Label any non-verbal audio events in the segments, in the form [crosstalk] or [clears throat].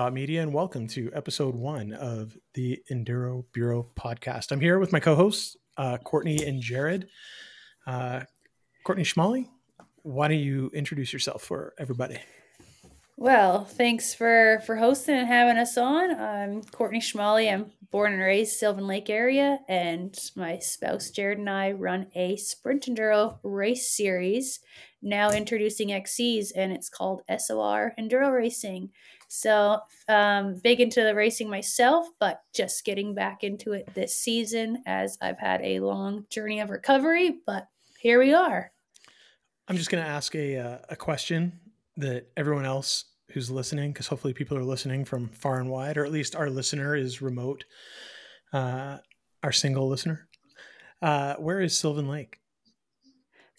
of Enduro.media, and welcome to episode one of the Enduro Bureau podcast. I'm here with my co hosts, uh, Courtney and Jared. Uh, Courtney Schmalley, why don't you introduce yourself for everybody? Well, thanks for for hosting and having us on. I'm Courtney Schmalley. I'm born and raised Sylvan Lake area, and my spouse Jared and I run a sprint enduro race series. Now introducing XCs, and it's called SOR Enduro Racing. So um, big into the racing myself, but just getting back into it this season as I've had a long journey of recovery. But here we are. I'm just going to ask a uh, a question that everyone else who's listening, because hopefully people are listening from far and wide, or at least our listener is remote, uh, our single listener. Uh, where is Sylvan Lake?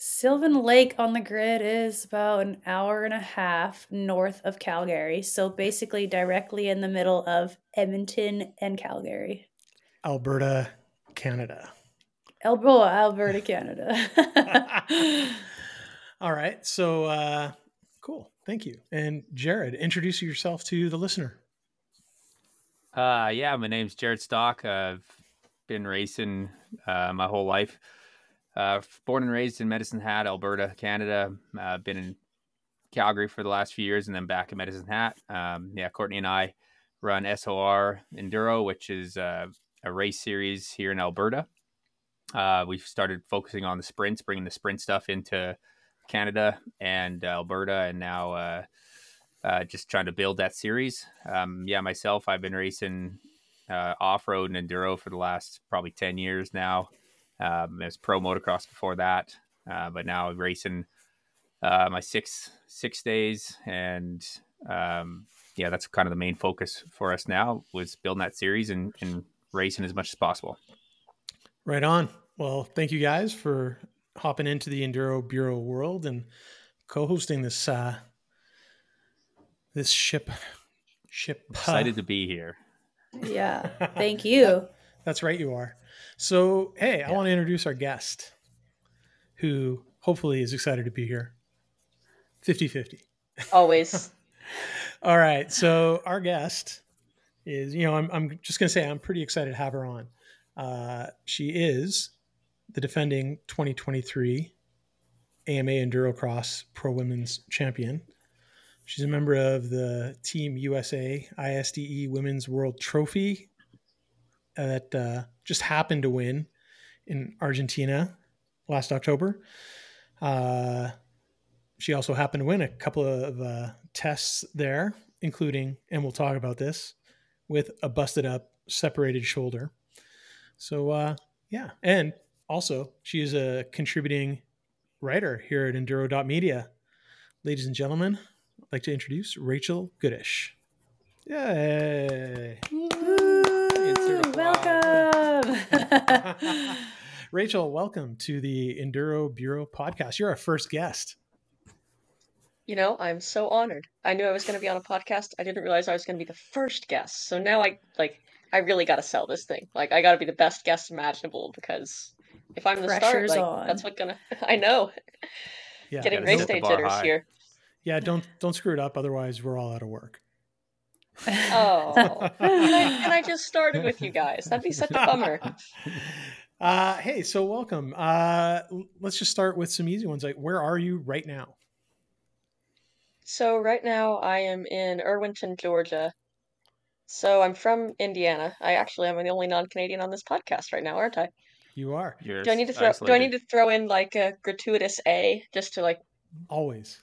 Sylvan Lake on the grid is about an hour and a half north of Calgary. So basically, directly in the middle of Edmonton and Calgary. Alberta, Canada. Alberta, Alberta, Canada. [laughs] [laughs] All right. So, uh, cool. Thank you. And Jared, introduce yourself to the listener. Uh, yeah, my name's Jared Stock. I've been racing uh, my whole life. Uh, born and raised in Medicine Hat, Alberta, Canada. Uh, been in Calgary for the last few years and then back in Medicine Hat. Um, yeah, Courtney and I run SOR Enduro, which is uh, a race series here in Alberta. Uh, we've started focusing on the sprints, bringing the sprint stuff into Canada and uh, Alberta, and now uh, just trying to build that series. Um, yeah, myself, I've been racing off road and enduro for the last probably 10 years now. Um, was pro motocross before that, uh, but now racing uh, my six six days, and um, yeah, that's kind of the main focus for us now was building that series and, and racing as much as possible. Right on. Well, thank you guys for hopping into the Enduro Bureau world and co-hosting this uh, this ship ship. Uh, Excited to be here. Yeah, thank you. [laughs] That's right, you are. So, hey, yeah. I want to introduce our guest, who hopefully is excited to be here. 50-50. Always. [laughs] [laughs] All right. So our guest is, you know, I'm, I'm just going to say I'm pretty excited to have her on. Uh, she is the defending 2023 AMA Endurocross Pro Women's Champion. She's a member of the Team USA ISDE Women's World Trophy that uh, just happened to win in Argentina last October. Uh, she also happened to win a couple of uh, tests there, including, and we'll talk about this, with a busted up, separated shoulder. So, uh, yeah. And also, she is a contributing writer here at Enduro.media. Ladies and gentlemen, I'd like to introduce Rachel Gutish. Yay! Mm, welcome. [laughs] Rachel, welcome to the Enduro Bureau podcast. You're our first guest. You know, I'm so honored. I knew I was going to be on a podcast. I didn't realize I was going to be the first guest. So now I like I really got to sell this thing. Like I got to be the best guest imaginable because if I'm the Pressure's start, like that's what gonna. [laughs] I know. Yeah, Getting race day jitters high. here. Yeah, don't don't screw it up. Otherwise, we're all out of work. Oh, [laughs] and, I, [laughs] just started with you guys. That'd be such a bummer. [laughs] Uh, hey, so welcome. Uh, let's just start with some easy ones. Like, where are you right now? So right now I am in Irwinton, Georgia. So I'm from Indiana. I actually am the only non-Canadian on this podcast right now, aren't I? You are. You're do I need to throw? Isolated. Do I need to throw in like a gratuitous A just to like? Always.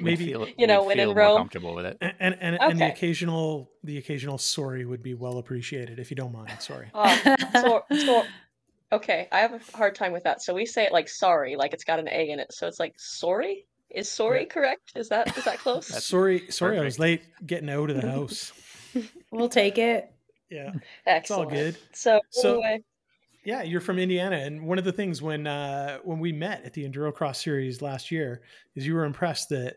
Maybe feel, you know when in Rome. Comfortable with it. And and, and, okay. and, the occasional the occasional sorry would be well appreciated if you don't mind. Sorry. Uh, so, so okay, I have a hard time with that. So we say it like sorry, like it's got an A in it. So it's like sorry. Is sorry yeah. correct? Is that is that close? sorry, sorry, perfect. I was late getting out of the house. [laughs] we'll take it. Yeah, Excellent. [laughs] it's all good. So, so anyway, yeah, you're from Indiana, and one of the things when uh, when we met at the Endurocross series last year is you were impressed that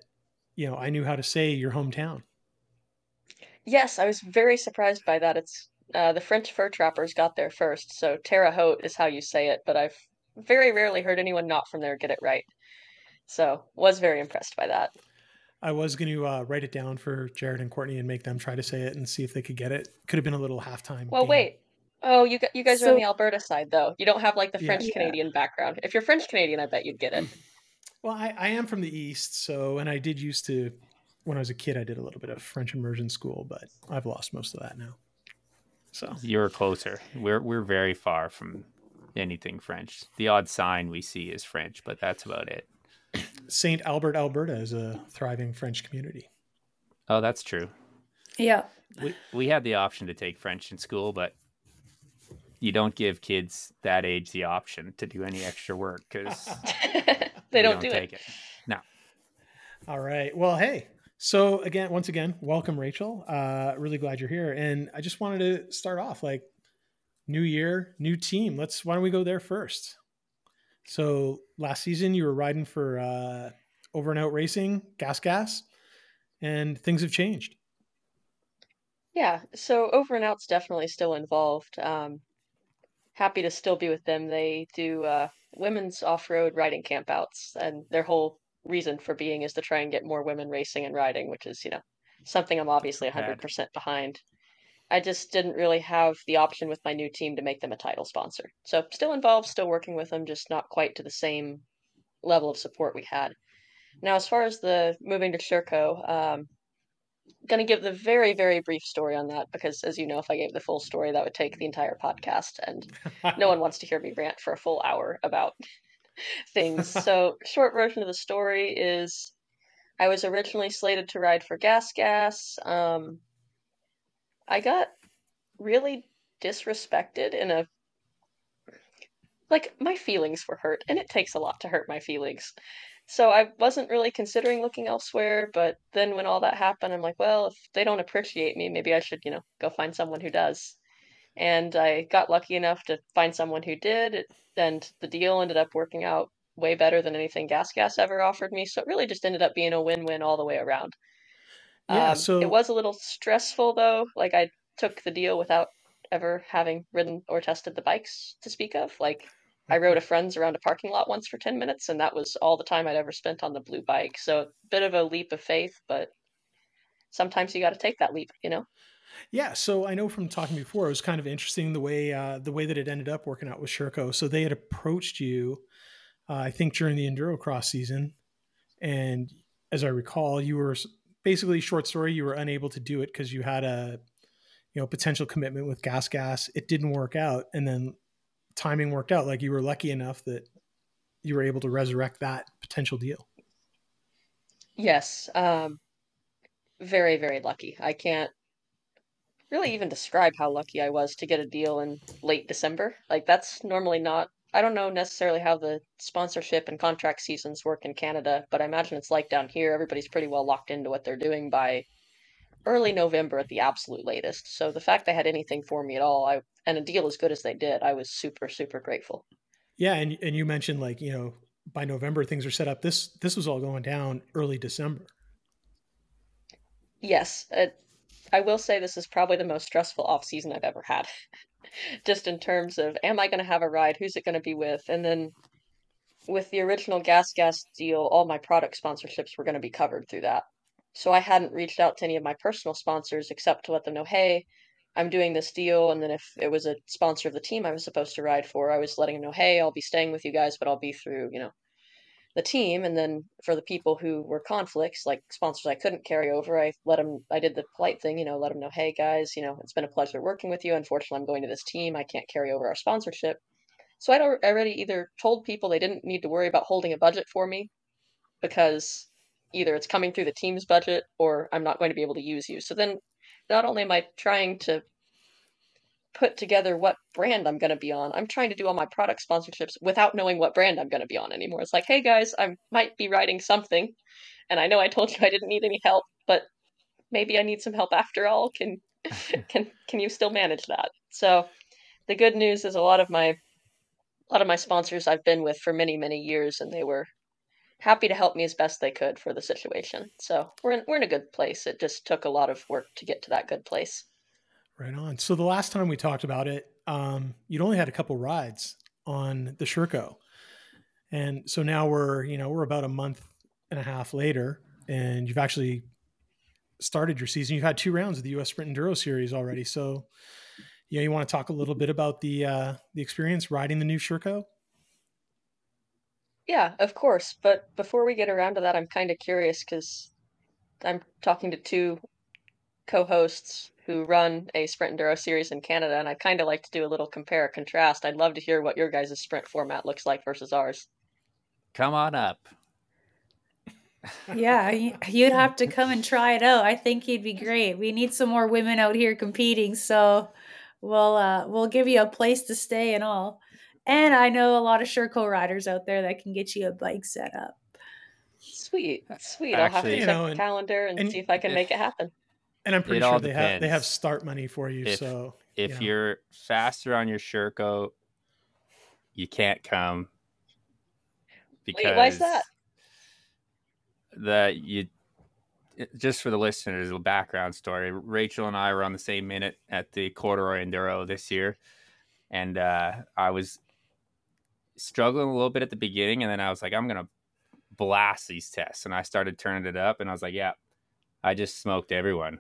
you know I knew how to say your hometown. Yes, I was very surprised by that. It's uh, the French fur trappers got there first, so Terre Haute is how you say it. But I've very rarely heard anyone not from there get it right. So was very impressed by that. I was going to uh, write it down for Jared and Courtney and make them try to say it and see if they could get it. Could have been a little halftime. Well, game. wait. Oh, you you guys are on the Alberta side though. You don't have like the Yeah. French Yeah. Canadian background. If you're French Canadian, I bet you'd get it. Hmm. Well, I, I am from the East, so, and I did used to, when I was a kid, I did a little bit of French immersion school, but I've lost most of that now. So, You're closer. We're we're very far from anything French. The odd sign we see is French, but that's about it. St. Albert, Alberta is a thriving French community. Oh, that's true. Yeah. We we had the option to take French in school, but you don't give kids that age the option to do any extra work because [laughs] they don't, do take it. it. All right. Well, hey. So again, once again, welcome, Rachel. Uh, really glad you're here. And I just wanted to start off like new year, new team. Let's why don't we go there first? So last season you were riding for uh, over and out racing, gas gas, and things have changed. Yeah, so Over and Out's definitely still involved. Um, happy to still be with them. They do uh, women's off-road riding campouts, and their whole reason for being is to try and get more women racing and riding, which is, you know, something I'm obviously Rad. 100% behind. I just didn't really have the option with my new team to make them a title sponsor. So still involved, still working with them, just not quite to the same level of support we had. Now, as far as the moving to Sherco, um, going to give the very, very brief story on that because, as you know, if I gave the full story, that would take the entire podcast, and no one [laughs] wants to hear me rant for a full hour about [laughs] things. [laughs] So, short version of the story is I was originally slated to ride for Gas Gas. Um, I got really disrespected in a like my feelings were hurt, and it takes a lot to hurt my feelings. So I wasn't really considering looking elsewhere, but then when all that happened, I'm like, well, if they don't appreciate me, maybe I should, you know, go find someone who does. And I got lucky enough to find someone who did, and the deal ended up working out way better than anything Gas Gas ever offered me. So it really just ended up being a win-win all the way around. Yeah, Um, so- it was a little stressful though. Like I took the deal without ever having ridden or tested the bikes to speak of. Like I rode a [laughs] friend's around a parking lot once for 10 minutes, and that was all the time I'd ever spent on the blue bike. So, a bit of a leap of faith, but sometimes you got to take that leap, you know? Yeah, so I know from talking before, it was kind of interesting the way uh, the way that it ended up working out with Sherco. So they had approached you, uh, I think, during the endurocross season, and as I recall, you were basically short story. You were unable to do it because you had a, you know, potential commitment with Gas Gas. It didn't work out, and then timing worked out. Like you were lucky enough that you were able to resurrect that potential deal. Yes. Um, very, very lucky. I can't really even describe how lucky I was to get a deal in late December. Like, that's normally not, I don't know necessarily how the sponsorship and contract seasons work in Canada, but I imagine it's like down here. Everybody's pretty well locked into what they're doing by early November at the absolute latest. So the fact they had anything for me at all, I and a deal as good as they did, I was super, super grateful. Yeah, and and you mentioned like you know by November things are set up. This this was all going down early December. Yes, uh, I will say this is probably the most stressful off season I've ever had. [laughs] Just in terms of, am I going to have a ride? Who's it going to be with? And then with the original Gas Gas deal, all my product sponsorships were going to be covered through that. So I hadn't reached out to any of my personal sponsors except to let them know, hey, I'm doing this deal. And then if it was a sponsor of the team I was supposed to ride for, I was letting them know, hey, I'll be staying with you guys, but I'll be through, you know, the team. And then for the people who were conflicts, like sponsors I couldn't carry over, I let them, I did the polite thing, you know, let them know, hey guys, you know, it's been a pleasure working with you. Unfortunately, I'm going to this team. I can't carry over our sponsorship. So I'd already either told people they didn't need to worry about holding a budget for me because either it's coming through the team's budget or I'm not going to be able to use you. So then not only am I trying to put together what brand I'm going to be on, I'm trying to do all my product sponsorships without knowing what brand I'm going to be on anymore. It's like, hey guys, I might be writing something, and I know I told you I didn't need any help, but maybe I need some help after all. Can [laughs] can can you still manage that? So the good news is a lot of my a lot of my sponsors I've been with for many many years, and they were happy to help me as best they could for the situation. So we're in, we're in a good place. It just took a lot of work to get to that good place. Right on. So the last time we talked about it, um, you'd only had a couple rides on the Sherco, and so now we're you know we're about a month and a half later. and you've actually started your season. You've had two rounds of the U.S. Sprint Enduro Series already. So, yeah, you want to talk a little bit about the uh, the experience riding the new Sherco? Yeah, of course. But before we get around to that, I'm kind of curious because I'm talking to two co-hosts who run a sprint enduro series in Canada, and I'd kind of like to do a little compare contrast. I'd love to hear what your guys' sprint format looks like versus ours. Come on up. yeah, you'd have to come and try it out. I think you'd be great. We need some more women out here competing, so we'll uh, we'll give you a place to stay and all. And I know a lot of Sherco riders out there that can get you a bike set up. Sweet, sweet. I'll have to check know, the and- calendar and, and see if I can if- make it happen. And I'm pretty It sure all they have they have start money for you. If- so If you know. you're faster on your Sherco, you can't come because Wait, why is that? The you just for the listeners, a background story. Rachel and I were on the same minute at the Corduroy Enduro this year, and uh, I was struggling a little bit at the beginning, and then I was like, I'm gonna blast these tests, and I started turning it up, and I was like, yeah, I just smoked everyone,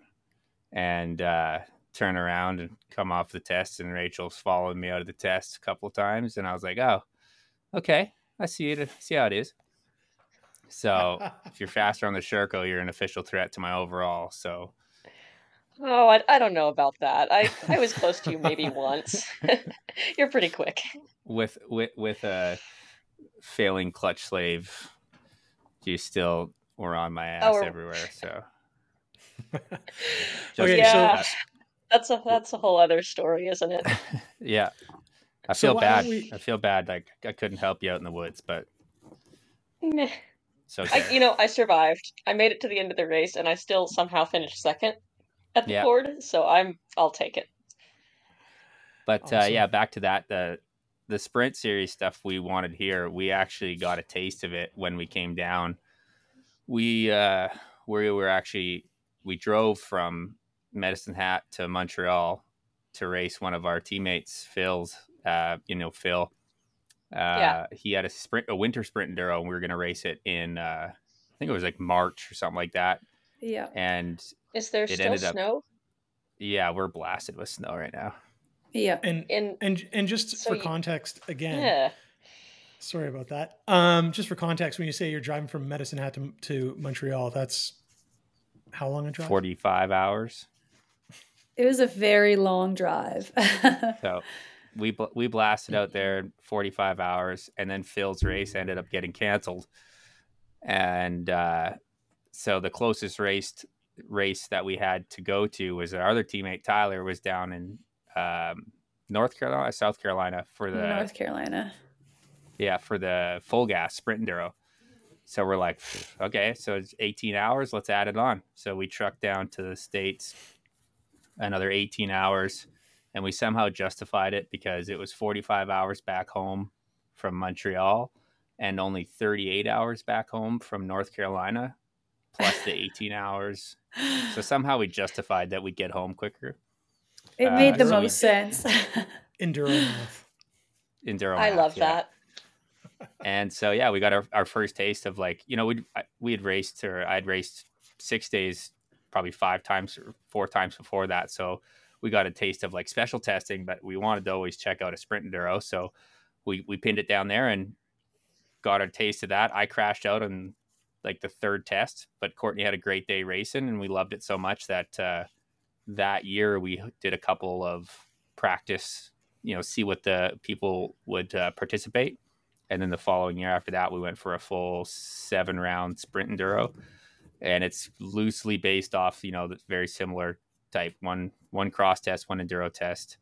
and uh, turn around and come off the test, and Rachel's following me out of the test a couple of times, and I was like, oh, okay, I see it, see how it is. So [laughs] if you're faster on the Sherco, you're an official threat to my overall. So Oh, I, I don't know about that. I, I was close to you maybe once. [laughs] [laughs] You're pretty quick. with with with a failing clutch slave, you still were on my ass Oh, everywhere. So [laughs] Okay, Yeah. so That's a that's a whole other story, isn't it? yeah, I feel why don't bad. we- I feel bad. Like I couldn't help you out in the woods, but Meh. it's okay. I, you know, I survived. I made it to the end of the race, and I still somehow finished second at the Yeah. board. So I'm I'll take it. But uh, yeah, back to that the the sprint series stuff we wanted here. We actually got a taste of it when we came down. We uh, we were actually we drove from Medicine Hat to Montreal to race one of our teammates, Phil's. Uh, you know Phil. Uh, Yeah. He had a sprint, a winter sprint enduro, and we were going to race it in. Uh, I think it was like March or something like that. Yeah. And Is there It still ended up- snow yeah, we're blasted with snow right now. Yeah. and in? and and just So for you- context again, Yeah. sorry about that. Um, just for context, when you say you're driving from Medicine Hat to, to Montreal, that's how long a drive? Forty five hours. It was a very long drive. [laughs] So we bl- we blasted out there in 45 hours, and then Phil's race ended up getting canceled. And uh, so the closest race race that we had to go to was our other teammate Tyler was down in um, North Carolina, South Carolina for the North Carolina. yeah for the full gas sprint enduro. So we're like, okay, so it's 18 hours. Let's add it on. So we trucked down to the states another 18 hours, and we somehow justified it because it was 45 hours back home from Montreal and only 38 hours back home from North Carolina, plus the 18 hours. So [sighs] somehow we justified that we'd get home quicker It uh, made the so we- most sense. Enduro math. in Durham. I love that. [laughs] and so yeah we got our, our first taste of like you know we we had raced or i'd raced six days probably five times or four times before that so we got a taste of like special testing but we wanted to always check out a sprint enduro so we we pinned it down there and got a taste of that i crashed out on like the third test but courtney had a great day racing and we loved it so much that uh that year we did a couple of practice you know see what the people would uh, participate. And then the following year after that we went for a full seven round sprint enduro. And it's loosely based off you know the very similar type one one cross test one enduro test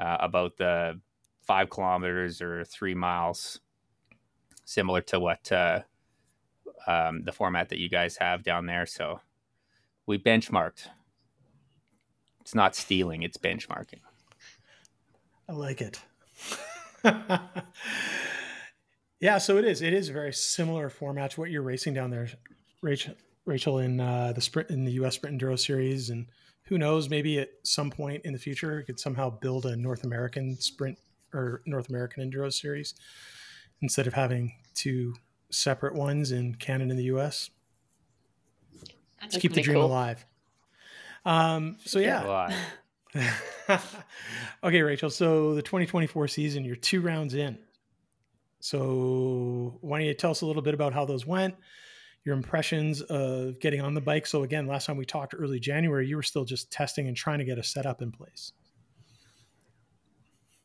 uh, about the five kilometers or three miles similar to what uh, um, the format that you guys have down there so we benchmarked it's not stealing it's benchmarking I like it. [laughs] yeah, so it is. It is a very similar format to what you're racing down there, Rachel. Rachel in uh, the sprint in the U.S. Sprint Enduro Series, and who knows, maybe at some point in the future, could somehow build a North American sprint or North American Enduro Series instead of having two separate ones in Canada and the U.S. Let's keep the dream cool. alive. Um, so yeah. [laughs] okay, Rachel. So the 2024 season, you're two rounds in. So why don't you tell us a little bit about how those went, your impressions of getting on the bike? So again, last time we talked early January, you were still just testing and trying to get a setup in place.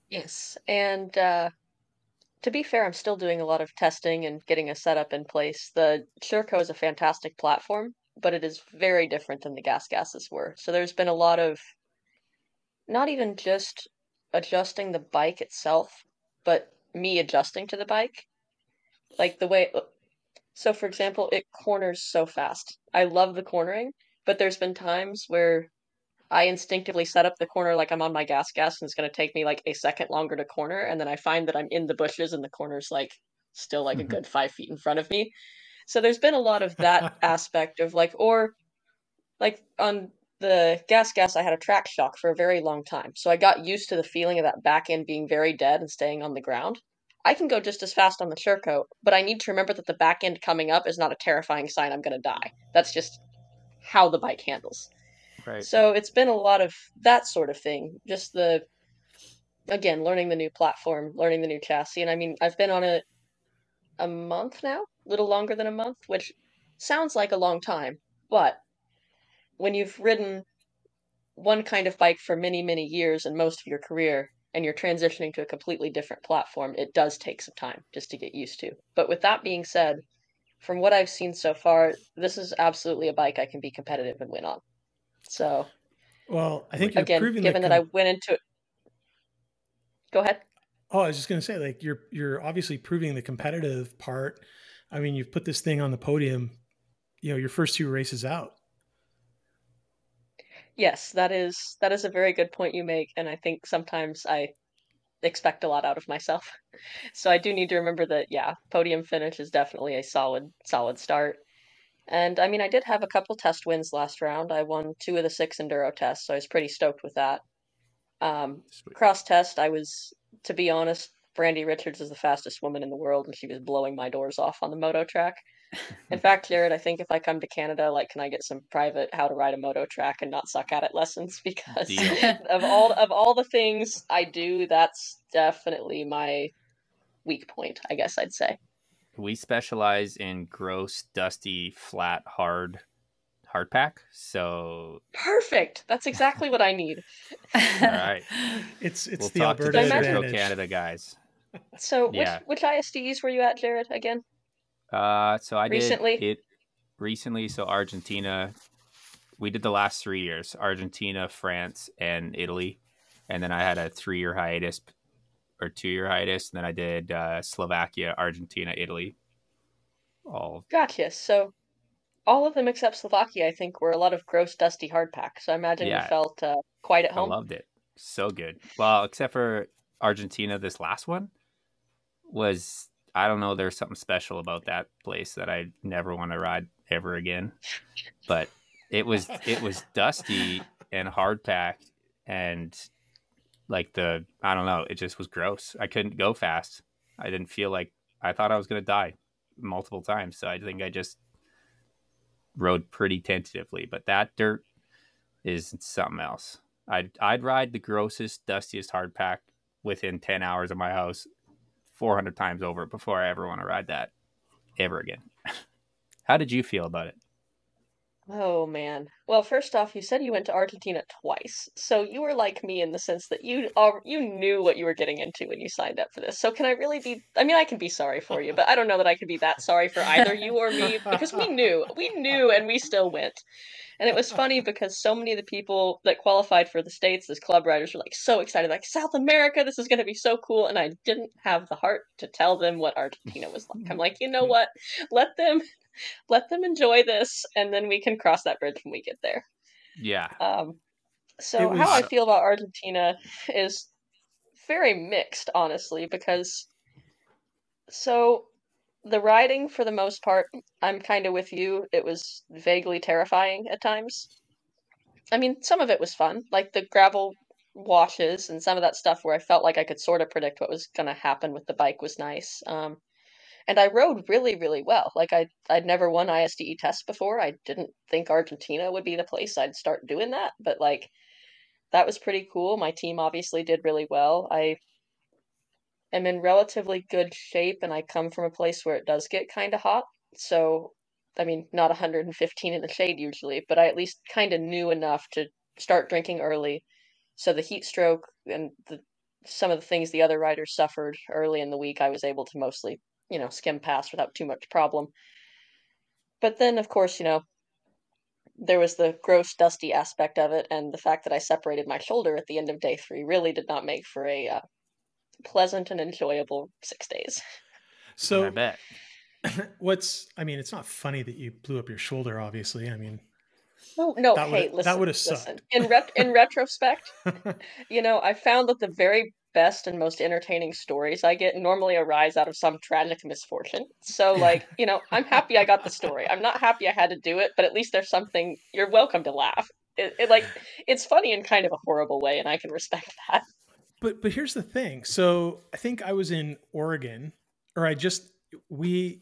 Yes, and uh, to be fair, I'm still doing a lot of testing and getting a setup in place. The Sherco is a fantastic platform, but it is very different than the gas gases were. So there's been a lot of not even just adjusting the bike itself, but me adjusting to the bike. Like the way, so for example, it corners so fast. I love the cornering, but there's been times where I instinctively set up the corner like I'm on my gas gas and it's going to take me like a second longer to corner. And then I find that I'm in the bushes and the corner's like still like a mm-hmm. good [laughs] five feet in front of me. So there's been a lot of that [laughs] aspect of like, or like on the gas gas, I had a track shock for a very long time. So I got used to the feeling of that back end being very dead and staying on the ground. I can go just as fast on the Sherco, but I need to remember that the back end coming up is not a terrifying sign I'm going to die. That's just how the bike handles. Right. So it's been a lot of that sort of thing. Just the, again, learning the new platform, learning the new chassis. And I mean, I've been on it a month now, a little longer than a month, which sounds like a long time, but when you've ridden one kind of bike for many, many years and most of your career, and you're transitioning to a completely different platform, it does take some time just to get used to. But with that being said, from what I've seen so far, this is absolutely a bike I can be competitive and win on. So, well, I think again, given that, com- that I went into it, go ahead. Oh, I was just going to say, like you're you're obviously proving the competitive part. I mean, you've put this thing on the podium. You know, your first two races out. Yes, that is that is a very good point you make, and I think sometimes I expect a lot out of myself. [laughs] So I do need to remember that yeah, podium finish is definitely a solid solid start. And I mean, I did have a couple test wins last round. I won two of the six enduro tests, so I was pretty stoked with that. Um, cross test, I was, to be honest, Brandy Richards is the fastest woman in the world, and she was blowing my doors off on the moto track. In [laughs] fact, Jared, I think if I come to Canada, like, can I get some private how to ride a moto track and not suck at it [laughs] lessons? Because of all of all the things I do, that's definitely my weak point. I guess I'd say. We specialize in gross, dusty, flat, hard hard pack. So perfect. That's exactly what I need. [laughs] All right. It's it's we'll the talk Alberta to the Canada guys. So yeah. which which ISDs were you at, Jared? Again? Uh, so I recently? did it recently. So Argentina, we did the last three years: Argentina, France, and Italy, and then I had a three-year hiatus or two-year hiatus, and then I did uh, Slovakia, Argentina, Italy. All gotcha. So all of them except Slovakia, I think, were a lot of gross, dusty hardpack. So I imagine yeah, you felt uh, quite at home. I loved it. So good. Well, except for Argentina, this last one was I don't know. There's something special about that place that I never want to ride ever again. But it was it was dusty and hard packed and like the I don't know. It just was gross. I couldn't go fast. I didn't feel like I thought I was gonna die multiple times. So I think I just rode pretty tentatively. But that dirt is something else. I'd I'd ride the grossest, dustiest hard pack within ten hours of my house 400 times over before I ever want to ride that ever again. [laughs] How did you feel about it? Oh man. Well, first off, you said you went to Argentina twice. So you were like me in the sense that you you knew what you were getting into when you signed up for this. So can I really be I mean, I can be sorry for you, but I don't know that I could be that sorry for either you or me [laughs] because we knew. We knew and we still went. And it was funny because so many of the people that qualified for the States as club riders were like so excited, like, South America, this is going to be so cool. And I didn't have the heart to tell them what Argentina was like. I'm like, you know hmm. what? Let them. Let them enjoy this, and then we can cross that bridge when we get there. Yeah. Um, so was... how I feel about Argentina is very mixed, honestly, because so the riding for the most part i'm kind of with you it was vaguely terrifying at times i mean some of it was fun like the gravel washes and some of that stuff where i felt like i could sort of predict what was going to happen with the bike was nice um, and I rode really, really well. Like I, I'd never won ISDE tests before. I didn't think Argentina would be the place I'd start doing that, but like that was pretty cool. My team obviously did really well. I am in relatively good shape, and I come from a place where it does get kind of hot. So, I mean, not 115 in the shade usually, but I at least kind of knew enough to start drinking early. So the heat stroke and the some of the things the other riders suffered early in the week, I was able to mostly, you know, skim past without too much problem. But then, of course, you know, there was the gross, dusty aspect of it, and the fact that I separated my shoulder at the end of day three really did not make for a uh, pleasant and enjoyable six days. So I bet. [clears throat] what's I mean, it's not funny that you blew up your shoulder, obviously. I mean No, no, That hey, would've- that would've sucked. In ret- in [laughs] retrospect, you know, I found that the very best and most entertaining stories I get normally arise out of some tragic misfortune. So, [laughs] like, you know, I'm happy I got the story. I'm not happy I had to do it, but at least there's something. You're welcome to laugh. It, it like it's funny in kind of a horrible way, and I can respect [laughs] that. But but here's the thing. So I think I was in Oregon, or I just we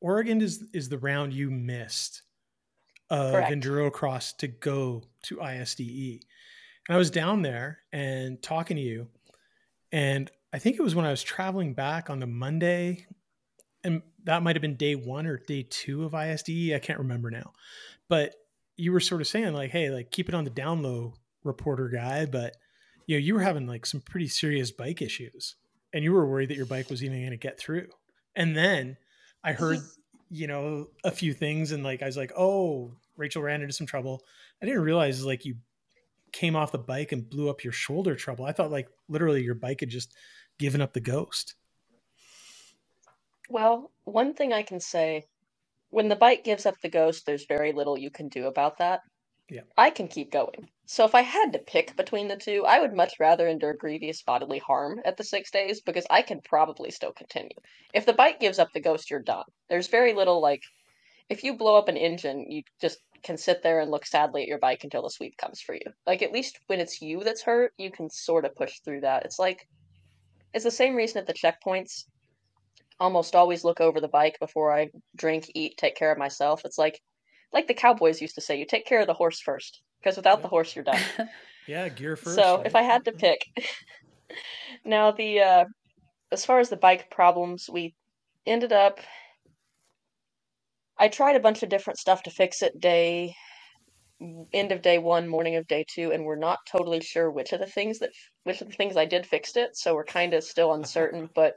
Oregon is is the round you missed of Correct. enduro cross to go to ISDE. And I was down there and talking to you, and I think it was when I was traveling back on the Monday, and that might have been day one or day two of ISDE. I can't remember now, but you were sort of saying like, "Hey, like keep it on the down low, reporter guy," but you know, you were having like some pretty serious bike issues and you were worried that your bike was even going to get through. And then I heard, you know, a few things and like I was like, "Oh, Rachel ran into some trouble." I didn't realize like you came off the bike and blew up your shoulder trouble. I thought like literally your bike had just given up the ghost. Well, one thing I can say when the bike gives up the ghost, there's very little you can do about that. Yeah. I can keep going. So if I had to pick between the two, I would much rather endure grievous bodily harm at the six days because I can probably still continue. If the bike gives up the ghost, you're done. There's very little like if you blow up an engine, you just can sit there and look sadly at your bike until the sweep comes for you. Like at least when it's you that's hurt, you can sort of push through that. It's like it's the same reason at the checkpoints. Almost always look over the bike before I drink, eat, take care of myself. It's like like the cowboys used to say, you take care of the horse first, because without the horse, you're done. [laughs] Yeah, gear first. so if I had to pick, [laughs] now the uh, as far as the bike problems, we ended up. I tried a bunch of different stuff to fix it day, end of day one, morning of day two, and we're not totally sure which of the things that which of the things I did fixed it. So we're kind of still uncertain. [laughs] but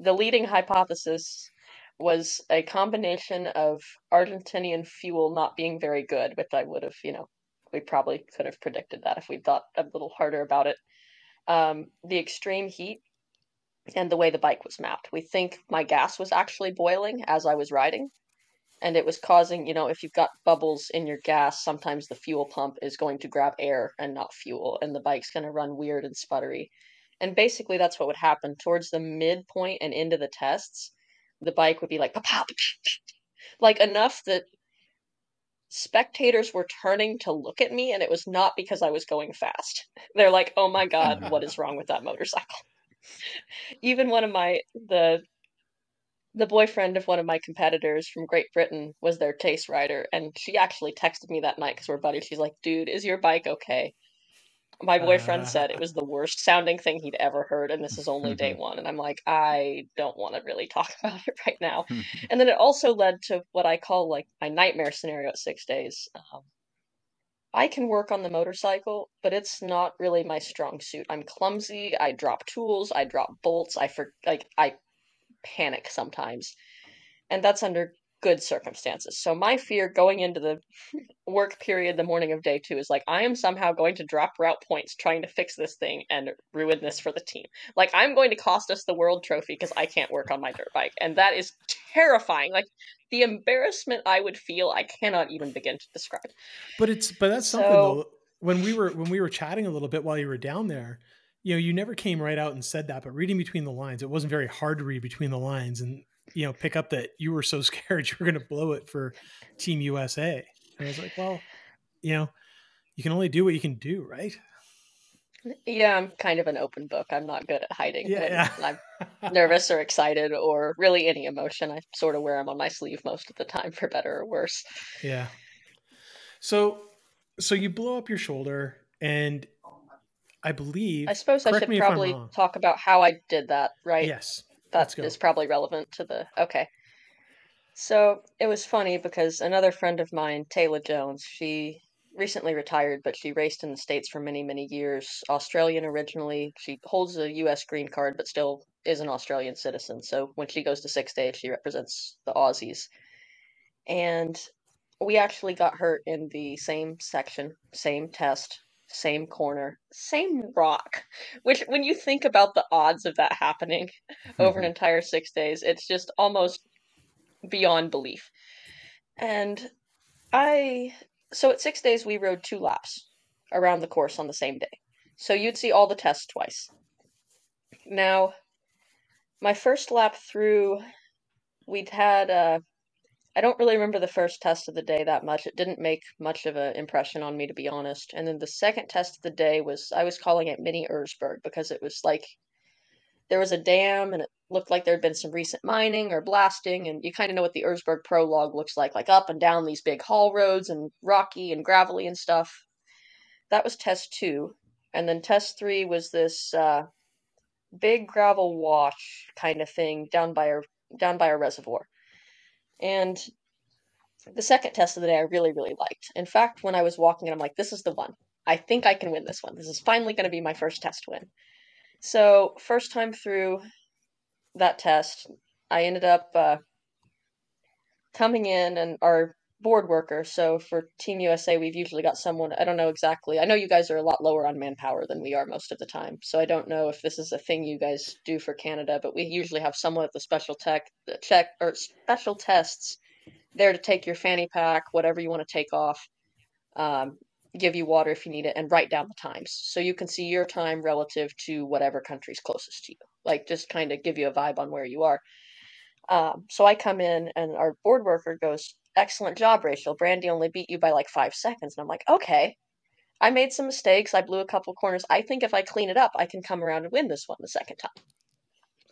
the leading hypothesis was a combination of Argentinian fuel not being very good, which I would have, you know, we probably could have predicted that if we'd thought a little harder about it. Um, the extreme heat and the way the bike was mapped. We think my gas was actually boiling as I was riding, and it was causing, you know, if you've got bubbles in your gas, sometimes the fuel pump is going to grab air and not fuel, and the bike's going to run weird and sputtery. And basically, that's what would happen towards the midpoint and into the tests. The bike would be like, "Pa-pow, like enough that spectators were turning to look at me, and it was not because I was going fast. [laughs] They're like, "Oh my god, what [laughs] is wrong with that motorcycle?" [laughs] Even one of my the the boyfriend of one of my competitors from Great Britain was their taste rider, and she actually texted me that night because we're buddies. She's like, "Dude, is your bike okay?" My boyfriend said it was the worst sounding thing he'd ever heard, and this is only day [laughs] one. And I'm like, I don't want to really talk [laughs] about it right now. And then it also led to what I call like my nightmare scenario at six days. Um, I can work on the motorcycle, but it's not really my strong suit. I'm clumsy. I drop tools. I drop bolts. I for like I panic sometimes, and that's under good circumstances. So my fear going into the work period the morning of day two is like I am somehow going to drop route points trying to fix this thing and ruin this for the team. Like I'm going to cost us the world trophy because I can't work on my dirt bike, and that is terrifying. Like the embarrassment I would feel, I cannot even begin to describe. But it's but that's something So- though. When we were when we were chatting a little bit while you were down there, you know, you never came right out and said that, but reading between the lines, it wasn't very hard to read between the lines and you know pick up that you were so [laughs] scared you were going to blow it for Team USA. And I was like, well, you know, you can only do what you can do, right? Yeah, I'm kind of an open book. I'm not good at hiding Yeah. when [laughs] I'm [laughs] nervous or excited or really any emotion. I sort of wear them on my sleeve most of the time, for better or worse. Yeah. So so you blow up your shoulder and I believe I suppose I should me if I'm probably talk about how I did that, right? Yes. That is probably relevant to the. Okay. So it was funny because another friend of mine, Tayla Jones, she recently retired, but she raced in the States for many, many years. Australian originally. She holds a U.S. green card, but still is an Australian citizen. So when she goes to six days, she represents the Aussies. And we actually got hurt in the same section, same test, same corner, same rock. Which, when you think about the odds of that happening [laughs] over an entire six days, it's just almost beyond belief. And I, so at six days, we rode two laps around the course on the same day. So you'd see all the tests twice. Now, my first lap through, we'd had, uh, I don't really remember the first test of the day that much. It didn't make much of an impression on me, to be honest. And then the second test of the day was, I was calling it Mini Erzberg because it was like there was a dam and it looked like there had been some recent mining or blasting. And you kind of know what the Erzberg prologue looks like, like up and down these big haul roads and rocky and gravelly and stuff. That was test two. And then test three was this uh, big gravel wash kind of thing down by a down by a reservoir. And the second test of the day I really, really liked. In fact, when I was walking it, I'm like, this is the one. I think I can win this one. This is finally going to be my first test win. So, first time through that test, I ended up uh, coming in and our board worker. So, for Team USA, we've usually got someone, I don't know exactly. I know you guys are a lot lower on manpower than we are most of the time. So, I don't know if this is a thing you guys do for Canada, but we usually have someone at the special tech check or special tests there to take your fanny pack, whatever you want to take off, um, give you water if you need it, and write down the times so you can see your time relative to whatever country's closest to you. Like just kind of give you a vibe on where you are. Um, so I come in and our board worker goes, "Excellent job, Rachel. Brandy only beat you by like five seconds." And I'm like, "Okay." I made some mistakes. I blew a couple corners. I think if I clean it up, I can come around and win this one the second time.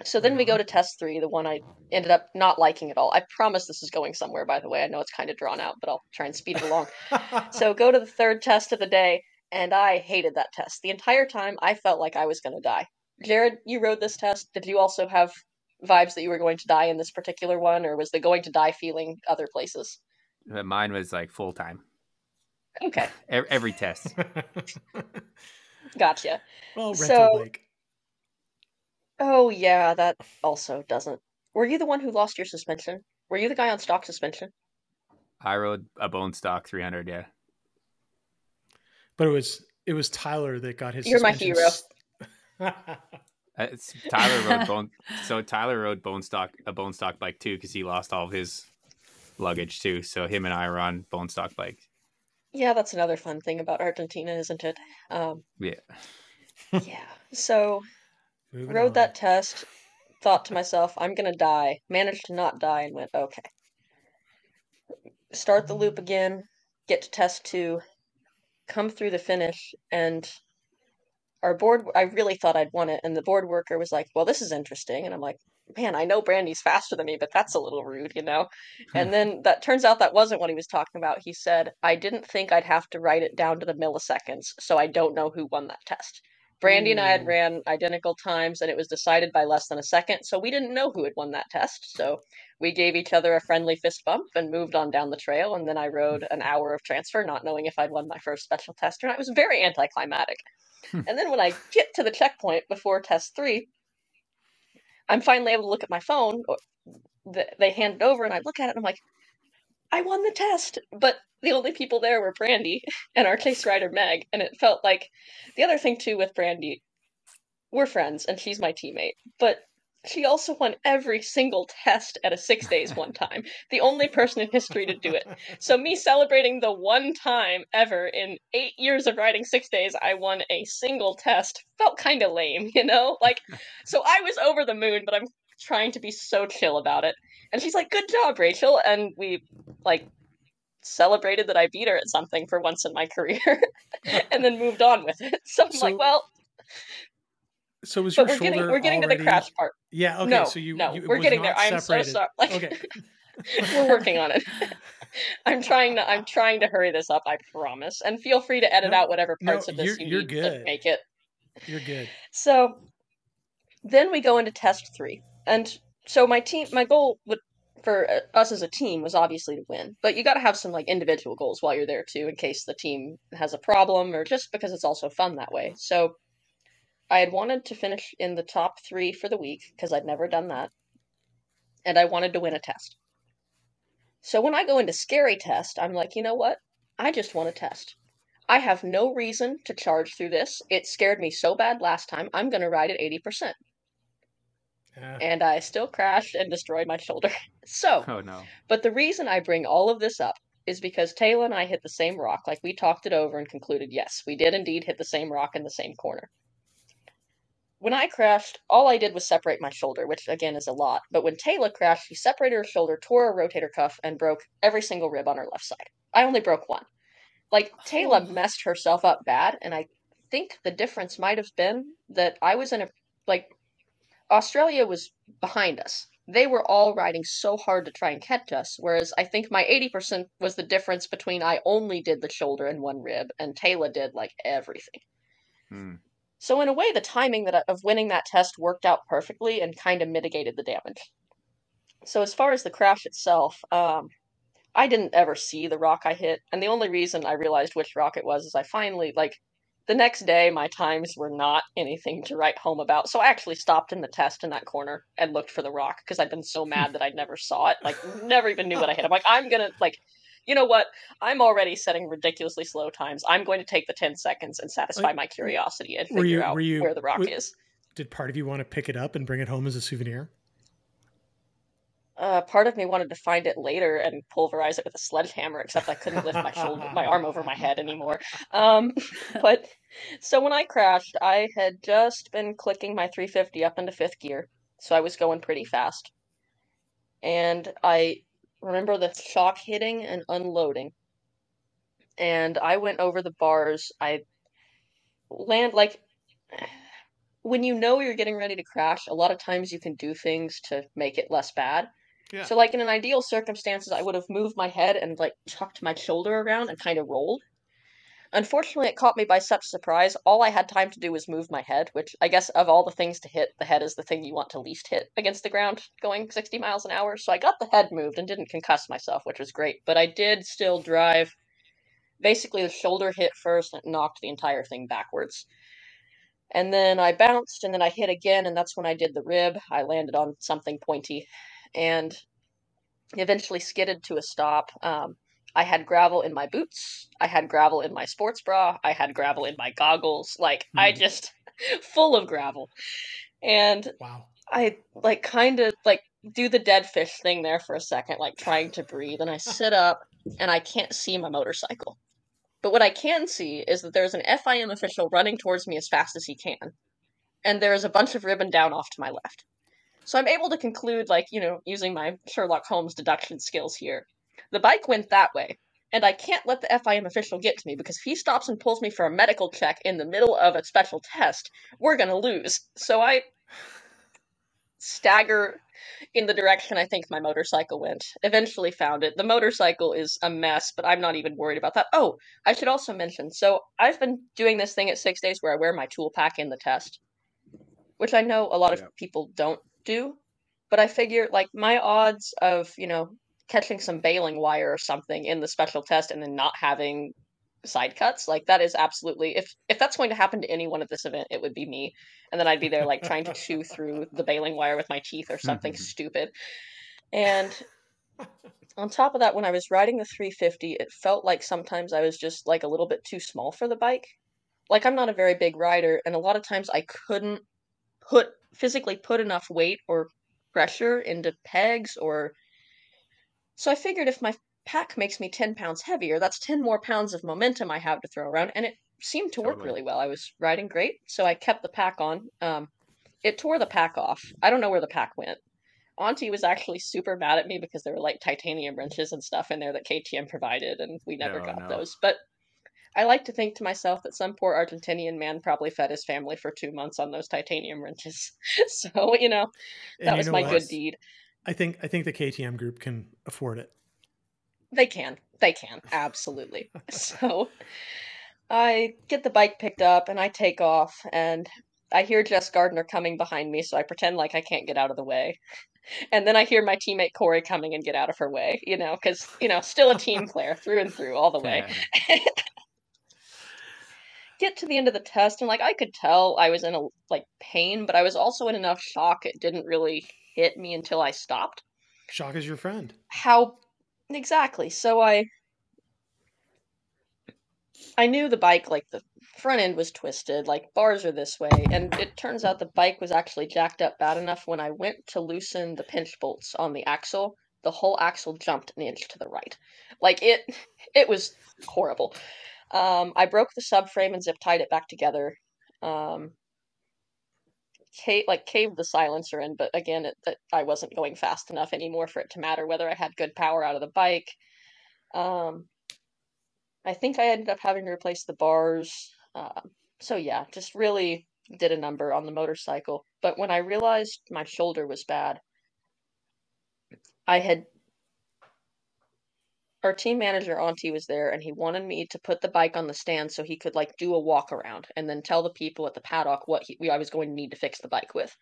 So then we go to test three, the one I ended up not liking at all. I promise this is going somewhere, by the way. I know it's kind of drawn out, but I'll try and speed it along. [laughs] so go to the third test of the day, and I hated that test. The entire time, I felt like I was going to die. Jared, you rode this test. Did you also have vibes that you were going to die in this particular one, or was the going to die feeling other places? Mine was like full time. Okay, [laughs] Every, every test. [laughs] gotcha. well, rental So- Blake. Oh, yeah, that also doesn't. Were you the one who lost your suspension? Were you the guy on stock suspension? I rode a bone stock 300. Yeah. But it was it was Tyler that got his You're my suspension Uh, [laughs] It's, Tyler rode [laughs] bone. So Tyler rode bone stock a bone stock bike too because he lost all of his luggage too. So him and I were on bone stock bikes. Yeah, that's another fun thing about Argentina, isn't it? Um, Yeah. yeah. So [laughs] Moving rode on. that test, thought to myself, I'm gonna die. Managed to not die and went, okay. Start the loop again, get to test two, come through the finish, and our board I really thought I'd won it, and the board worker was like, Well, this is interesting. And I'm like, Man, I know Brandy's faster than me, but that's a little rude, you know? Hmm. And then that turns out that wasn't what he was talking about. He said, I didn't think I'd have to write it down to the milliseconds, so I don't know who won that test. Brandy and I had hmm. ran identical times, and it was decided by less than a second, so we didn't know who had won that test. So we gave each other a friendly fist bump and moved on down the trail. And then I rode an hour of transfer, not knowing if I'd won my first special test or not. It was very anticlimactic. Hmm. and then when I get to the checkpoint before test three, I'm finally able to look at my phone. They hand it over, and I look at it, and I'm like, I won the test. But the only people there were Brandy [laughs] and our case rider Meg, and it felt like the other thing too with Brandy, we're friends, and she's my teammate, but she also won every single test at a six days one time. The only person in history to do it. So me celebrating the one time ever in eight years of riding six days, I won a single test felt kind of lame, you know? Like, so I was over the moon, but I'm trying to be so chill about it. And she's like, "Good job, Rachel," and we like celebrated that I beat her at something for once in my career, [laughs] and then moved on with it. So I'm So- like, well, So was But your we're getting shoulder we're getting to the crash part. Yeah. Okay. no, so you, no, you- we're getting there. I'm so sorry. Like, Okay. [laughs] we're working on it. [laughs] I'm trying to I'm trying to hurry this up. I promise. And feel free to edit No, out whatever no, parts of this you're- you you're need to make it. You're good. So then we go into test three, and so my team, my goal would for uh, us as a team was obviously to win, but you got to have some like individual goals while you're there too, in case the team has a problem or just because it's also fun that way. So I had wanted to finish in the top three for the week because I'd never done that, and I wanted to win a test. So when I go into scary test, I'm like, you know what? I just want to test. I have no reason to charge through this. It scared me so bad last time. I'm going to ride at 80%. Yeah. And I still crashed and destroyed my shoulder. [laughs] So, Oh no. but the reason I bring all of this up is because Tayla and I hit the same rock. Like we talked it over and concluded, yes, we did indeed hit the same rock in the same corner. When I crashed, all I did was separate my shoulder, which again is a lot. But when Tayla crashed, she separated her shoulder, tore her rotator cuff, and broke every single rib on her left side. I only broke one. Like Tayla messed herself up bad, and I think the difference might have been that I was in a like Australia was behind us. They were all riding so hard to try and catch us, whereas I think my 80% was the difference between I only did the shoulder and one rib, and Tayla did like everything. Hmm. So in a way, the timing that of winning that test worked out perfectly and kind of mitigated the damage. So as far as the crash itself, um, I didn't ever see the rock I hit, and the only reason I realized which rock it was is I finally like the next day my times were not anything to write home about. So I actually stopped in the test in that corner and looked for the rock because I'd been so mad that I'd never saw it, like never even knew what I hit. I'm like, I'm gonna like you know what? I'm already setting ridiculously slow times. I'm going to take the 10 seconds and satisfy Like, my curiosity and figure you- out you- where the rock were- is. Did part of you want to pick it up and bring it home as a souvenir? Uh, part of me wanted to find it later and pulverize it with a sledgehammer, except I couldn't lift my shoulder, my arm over my head anymore. Um, [laughs] but so when I crashed, I had just been clicking my 350 up into fifth gear, so I was going pretty fast. And I remember the shock hitting and unloading. And I went over the bars. I land like when you know you're getting ready to crash, a lot of times you can do things to make it less bad. Yeah. So, like in an ideal circumstances, I would have moved my head and like tucked my shoulder around and kind of rolled. Unfortunately, it caught me by such surprise. All I had time to do was move my head, which I guess of all the things to hit, the head is the thing you want to least hit against the ground going 60 miles an hour. So I got the head moved and didn't concuss myself, which was great. But I did still drive. Basically, the shoulder hit first and it knocked the entire thing backwards. And then I bounced and then I hit again, and that's when I did the rib. I landed on something pointy and eventually skidded to a stop. Um, I had gravel in my boots. I had gravel in my sports bra. I had gravel in my goggles. Like, I Hmm. just [laughs] full of gravel. And Wow. I like kind of like do the dead fish thing there for a second, like trying to breathe. And I [laughs] sit up and I can't see my motorcycle. But what I can see is that there's an FIM official running towards me as fast as he can. And there is a bunch of ribbon down off to my left. So I'm able to conclude, like, you know, using my Sherlock Holmes deduction skills here. The bike went that way. And I can't let the FIM official get to me because if he stops and pulls me for a medical check in the middle of a special test, we're going to lose. So I stagger in the direction I think my motorcycle went. Eventually found it. The motorcycle is a mess, but I'm not even worried about that. Oh, I should also mention so I've been doing this thing at six days where I wear my tool pack in the test, which I know a lot of Yeah. people don't do. But I figure like my odds of, you know, catching some baling wire or something in the special test and then not having side cuts like that is absolutely if if that's going to happen to anyone at this event it would be me. And then i'd be there like trying to chew through the baling wire with my teeth or something [laughs] stupid. And on top of that when i was riding the 350 it felt like sometimes i was just like a little bit too small for the bike. Like i'm not a very big rider and a lot of times i couldn't put physically put enough weight or pressure into pegs or so i figured if my pack makes me 10 pounds heavier. That's 10 more pounds of momentum I have to throw around. And it seemed to work Totally. really well. I was riding great. So I kept the pack on. Um, it tore the pack off. I don't know where the pack went. Antti was actually super mad at me because there were like titanium wrenches and stuff in there that KTM provided, and we never No, got no. those. But I like to think to myself that some poor Argentinian man probably fed his family for two months on those titanium wrenches. [laughs] so you know, that you was know my what? good deed. I think I think the KTM group can afford it. They can. They can. Absolutely. [laughs] so I get the bike picked up and I take off and I hear Jess Gardiner coming behind me, so I pretend like I can't get out of the way. And then I hear my teammate Korie coming and get out of her way, you know, because, you know, still a team [laughs] player through and through all the way. [laughs] Get to the end of the test and like I could tell I was in a like pain, but I was also in enough shock it didn't really hit me until I stopped. Shock is your friend. how exactly. So i i knew the bike like the front end was twisted like bars are this way. And it turns out the bike was actually jacked up bad enough when i went to loosen the pinch bolts on the axle the whole axle jumped an inch to the right. Like it it was horrible. Um i broke the subframe and zip tied it back together. Um ca- like caved the silencer in, but again, it, that I wasn't going fast enough anymore for it to matter whether I had good power out of the bike. Um, I think I ended up having to replace the bars. Um, so yeah, just really did a number on the motorcycle. But when I realized my shoulder was bad, I had our team manager Antti was there and he wanted me to put the bike on the stand so he could like do a walk around and then tell the people at the paddock what he, I was going to need to fix the bike with.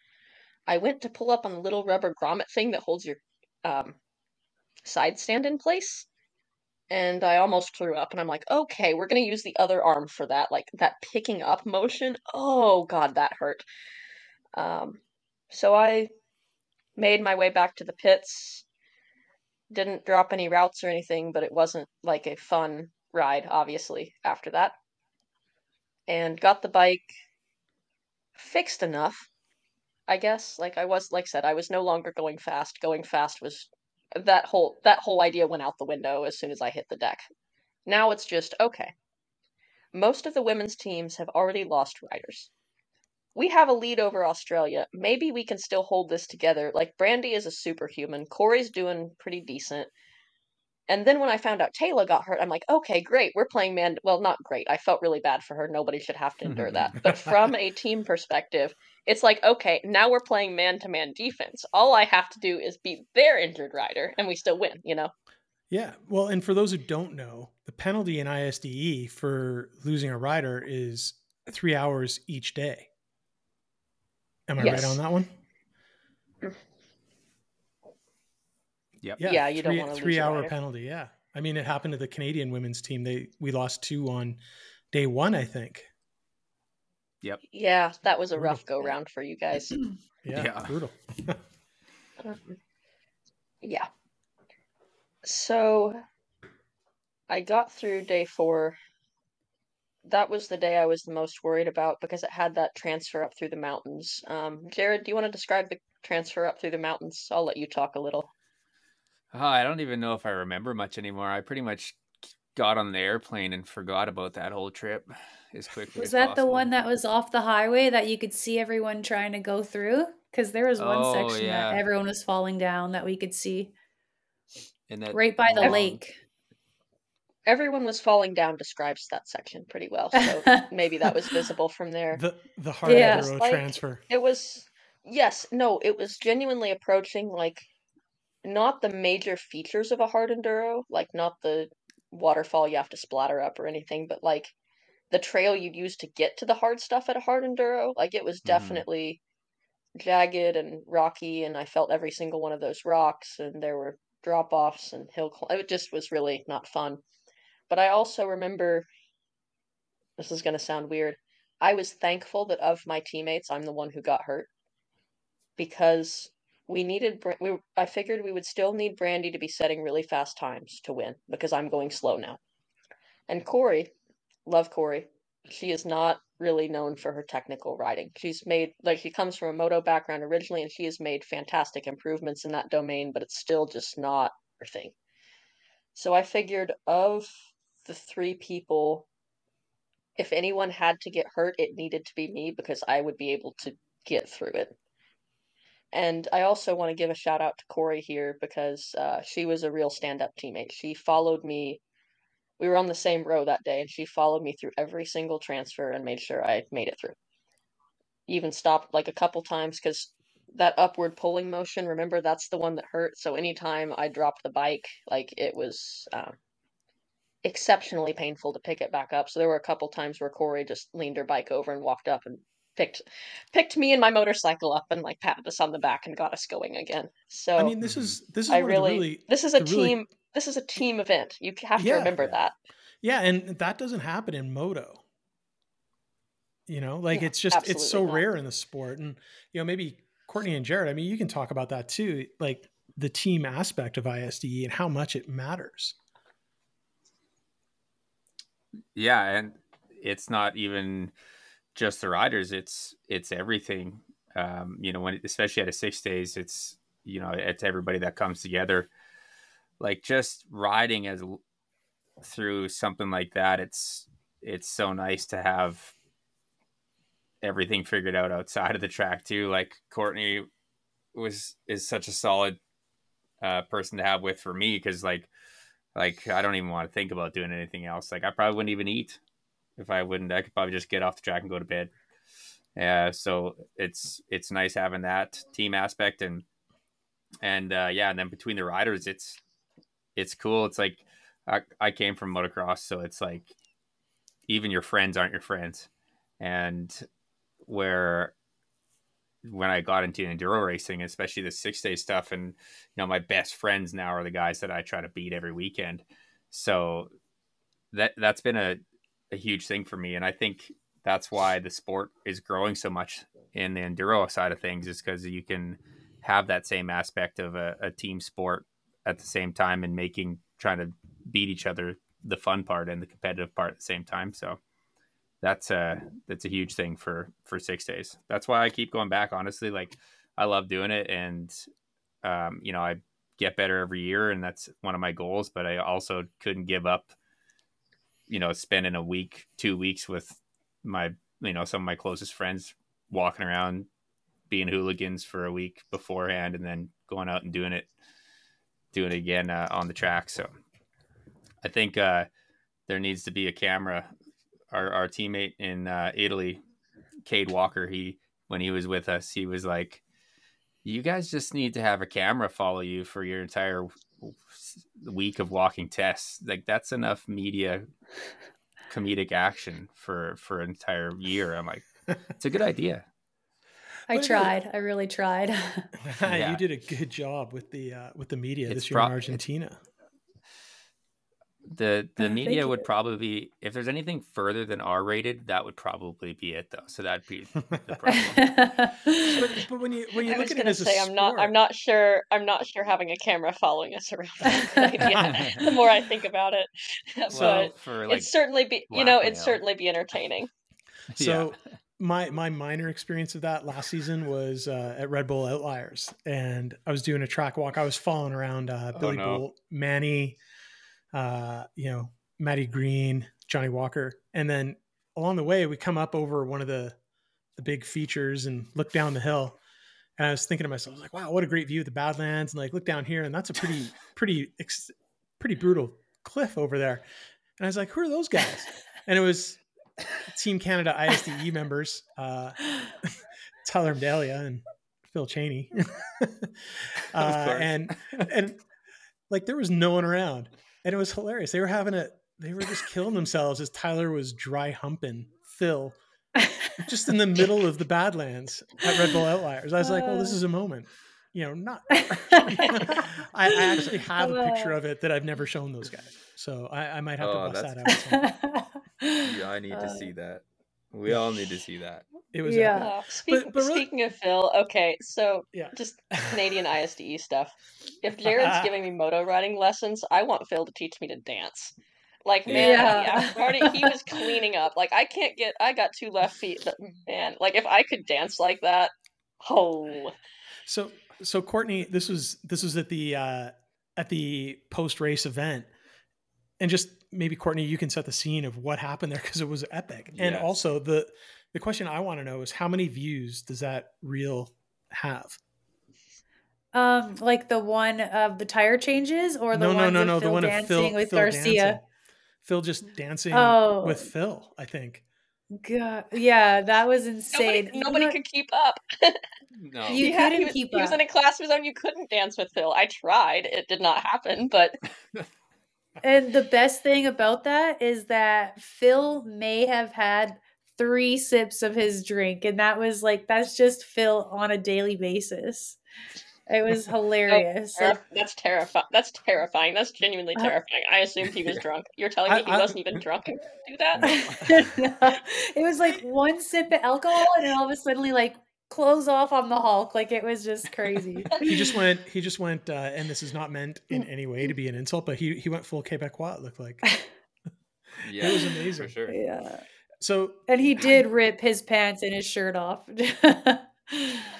I went to pull up on the little rubber grommet thing that holds your um, side stand in place and I almost threw up and I'm like, "Okay, we're going to use the other arm for that like that picking up motion. Oh god, that hurt." Um so I made my way back to the pits didn't drop any routes or anything, but it wasn't like a fun ride, obviously, after that. And got the bike fixed enough, I guess. Like I was like I said, I was no longer going fast. Going fast was that whole that whole idea went out the window as soon as I hit the deck. Now it's just okay. Most of the women's teams have already lost riders. We have a lead over Australia. Maybe we can still hold this together. Like Brandy is a superhuman. Korie's doing pretty decent. And then when I found out Tayla got hurt, I'm like, okay, great. We're playing man. Well, not great. I felt really bad for her. Nobody should have to endure [laughs] that. But from a team perspective, it's like, okay, now we're playing man to man defense. All I have to do is beat their injured rider, and we still win. You know? Yeah. Well, and for those who don't know, the penalty in ISDE for losing a rider is three hours each day. Am I Yes. right on that one? Yep. Yeah. Yeah, you don't three, wanna three a hour rider. penalty. Yeah. I mean, it happened to the Canadian women's team. They we lost two on day one, I think. Yep. Yeah, that was a rough go round for you guys. [clears throat] Yeah. Yeah. Brutal. [laughs] yeah. So I got through day four. That was the day I was the most worried about because it had that transfer up through the mountains. Um, Jared, do you want to describe the transfer up through the mountains? I'll let you talk a little. Oh, I don't even know if I remember much anymore. I pretty much got on the airplane and forgot about that whole trip as quickly Was as that the one that was off the highway that you could see everyone trying to go through? Because there was one Oh, section yeah. that everyone was falling down that we could see And that right by the long- lake. Everyone was falling down describes that section pretty well, so [laughs] maybe that was visible from there. The the hard Yeah. enduro Like- transfer. It was yes, no, it was genuinely approaching like not the major features of a hard enduro, like not the waterfall you have to splatter up or anything, but like the trail you'd use to get to the hard stuff at a hard enduro. Like it was Mhm. definitely jagged and rocky, and I felt every single one of those rocks, and there were drop offs and hill. Cl- it just was really not fun. But I also remember this is going to sound weird. I was thankful that of my teammates, I'm the one who got hurt because we needed. We I figured we would still need Brandy to be setting really fast times to win because I'm going slow now. And Korie, love Korie. She is not really known for her technical riding. She's made like she comes from a moto background originally, and she has made fantastic improvements in that domain, but it's still just not her thing. So I figured of the three people, if anyone had to get hurt, it needed to be me because I would be able to get through it. And I also want to give a shout out to Korie here because uh, she was a real stand up teammate. She followed me we were on the same row that day, and she followed me through every single transfer and made sure I made it through. Even stopped like a couple times because that upward pulling motion, remember, that's the one that hurt. So anytime I dropped the bike, like it was um, exceptionally painful to pick it back up. So there were a couple times where Korie just leaned her bike over and walked up and picked picked me and my motorcycle up and like patted us on the back and got us going again. So I mean, this is this is I one of the really, really this is a the really- team this is a team event. You have to Yeah. remember that. Yeah, and that doesn't happen in moto. You know, like Yeah, it's just it's so not. rare in the sport, and you know maybe Courtney and Jared. I mean, you can talk about that too, like the team aspect of ISDE and how much it matters. Yeah, and it's not even just the riders; it's it's everything. Um, you know, when especially at a six days, it's you know it's everybody that comes together. Like just riding as through something like that, it's it's so nice to have everything figured out outside of the track too. Like Courtney was is such a solid uh, person to have with for me because like like I don't even want to think about doing anything else. Like I probably wouldn't even eat if I wouldn't. I could probably just get off the track and go to bed. Yeah, so it's it's nice having that team aspect and and uh, yeah, and then between the riders, it's it's cool. It's like I, I came from motocross, so it's like even your friends aren't your friends, and where when I got into enduro racing, especially the six day stuff, and you know my best friends now are the guys that I try to beat every weekend. So that that's been a, a huge thing for me, and I think that's why the sport is growing so much in the enduro side of things, is because you can have that same aspect of a, a team sport at the same time and making trying to beat each other the fun part and the competitive part at the same time. So that's a that's a huge thing for for six days. That's why I keep going back. Honestly, like I love doing it, and um, you know I get better every year, and that's one of my goals. But I also couldn't give up, you know, spending a week, two weeks with my you know some of my closest friends walking around being hooligans for a week beforehand and then going out and doing it doing it again uh, on the track so i think uh, there needs to be a camera our, our teammate in uh, italy cade walker he when he was with us he was like you guys just need to have a camera follow you for your entire week of walking tests like that's enough media comedic action for for an entire year i'm like it's a good idea I But it is- tried. I really tried. [laughs] [laughs] Yeah. you did a good job with the uh, with the media It's this year in pro- Argentina. The the Uh, media would you. probably be if there's anything further than R rated, that would probably be it though. So that'd be the problem. [laughs] but, but when you when you I look was at it gonna as a say I'm not I'm not sure I'm not sure having a camera following us around [laughs] is a good idea. [laughs] the more I think about it. well, but for like it'd certainly be you know, it'd blackmail. certainly be entertaining. So my my minor experience of that last season was uh, at Red Bolt Outliers, and I was doing a track walk. I was following around uh, Oh, Billy no. Bull, Manny, uh, you know, Matty Green, Jonny Walker, and then along the way we come up over one of the the big features and look down the hill. And I was thinking to myself, I was like, wow, what a great view of the Badlands. And like, look down here, and that's a pretty, [laughs] pretty, ex- pretty brutal cliff over there. And I was like, who are those guys? And it was Team Canada ISDE [laughs] members, uh, [laughs] Tyler Medaglia and Phil Cheney. uh, and, and like, there was no one around. And it was hilarious. They were having a, they were just killing [laughs] themselves as Tyler was dry humping Phil [laughs] just in the middle of the Badlands at Red Bull Outliers. I was like, well, this is a moment. You know, not. [laughs] I, I actually have a picture of it that I've never shown those guys, so I, I might have Oh, to bust that out. Yeah, I need to Uh, see that. We all need to see that. It was Yeah. epic. Speak, but really- speaking of Phil, okay, so Yeah. just Canadian [laughs] ISDE stuff. If Jared's [laughs] giving me moto riding lessons, I want Phil to teach me to dance. Like man, Yeah. the after party, he was cleaning up. Like I can't get, I got two left feet, but man, like if I could dance like that, oh, So so Courtney, this was this was at the uh, at the post race event, and just maybe Courtney, you can set the scene of what happened there because it was epic. And also the the question I want to know is how many views does that reel have? um, like the one of the tire changes, or the no, no, no, of no, Phil the one of dancing Phil with Phil Garcia. dancing. Phil just dancing Oh. with Phil. I think. God, yeah, that was insane. You nobody know- could keep up. [laughs] No. You He couldn't he was, keep He was in a class of his own. You couldn't dance with Phil. I tried. It did not happen, but [laughs] And the best thing about that is that Phil may have had three sips of his drink, and that was like that's just Phil on a daily basis. It was [laughs] hilarious. Terri- Like, that's terrifying. That's terrifying. That's genuinely Uh, terrifying. I assumed he was [laughs] drunk. You're telling me I- he I- wasn't even drunk and could do that? [laughs] it was like one sip of alcohol, and then all of a sudden, like close off on the Hulk. Like it was just crazy. [laughs] He just went. He just went. Uh, and this is not meant in any way to be an insult, but he he went full Quebecois. It looked like. [laughs] Yeah, it was amazing. for sure. yeah, So and he did rip his pants and his shirt off. [laughs]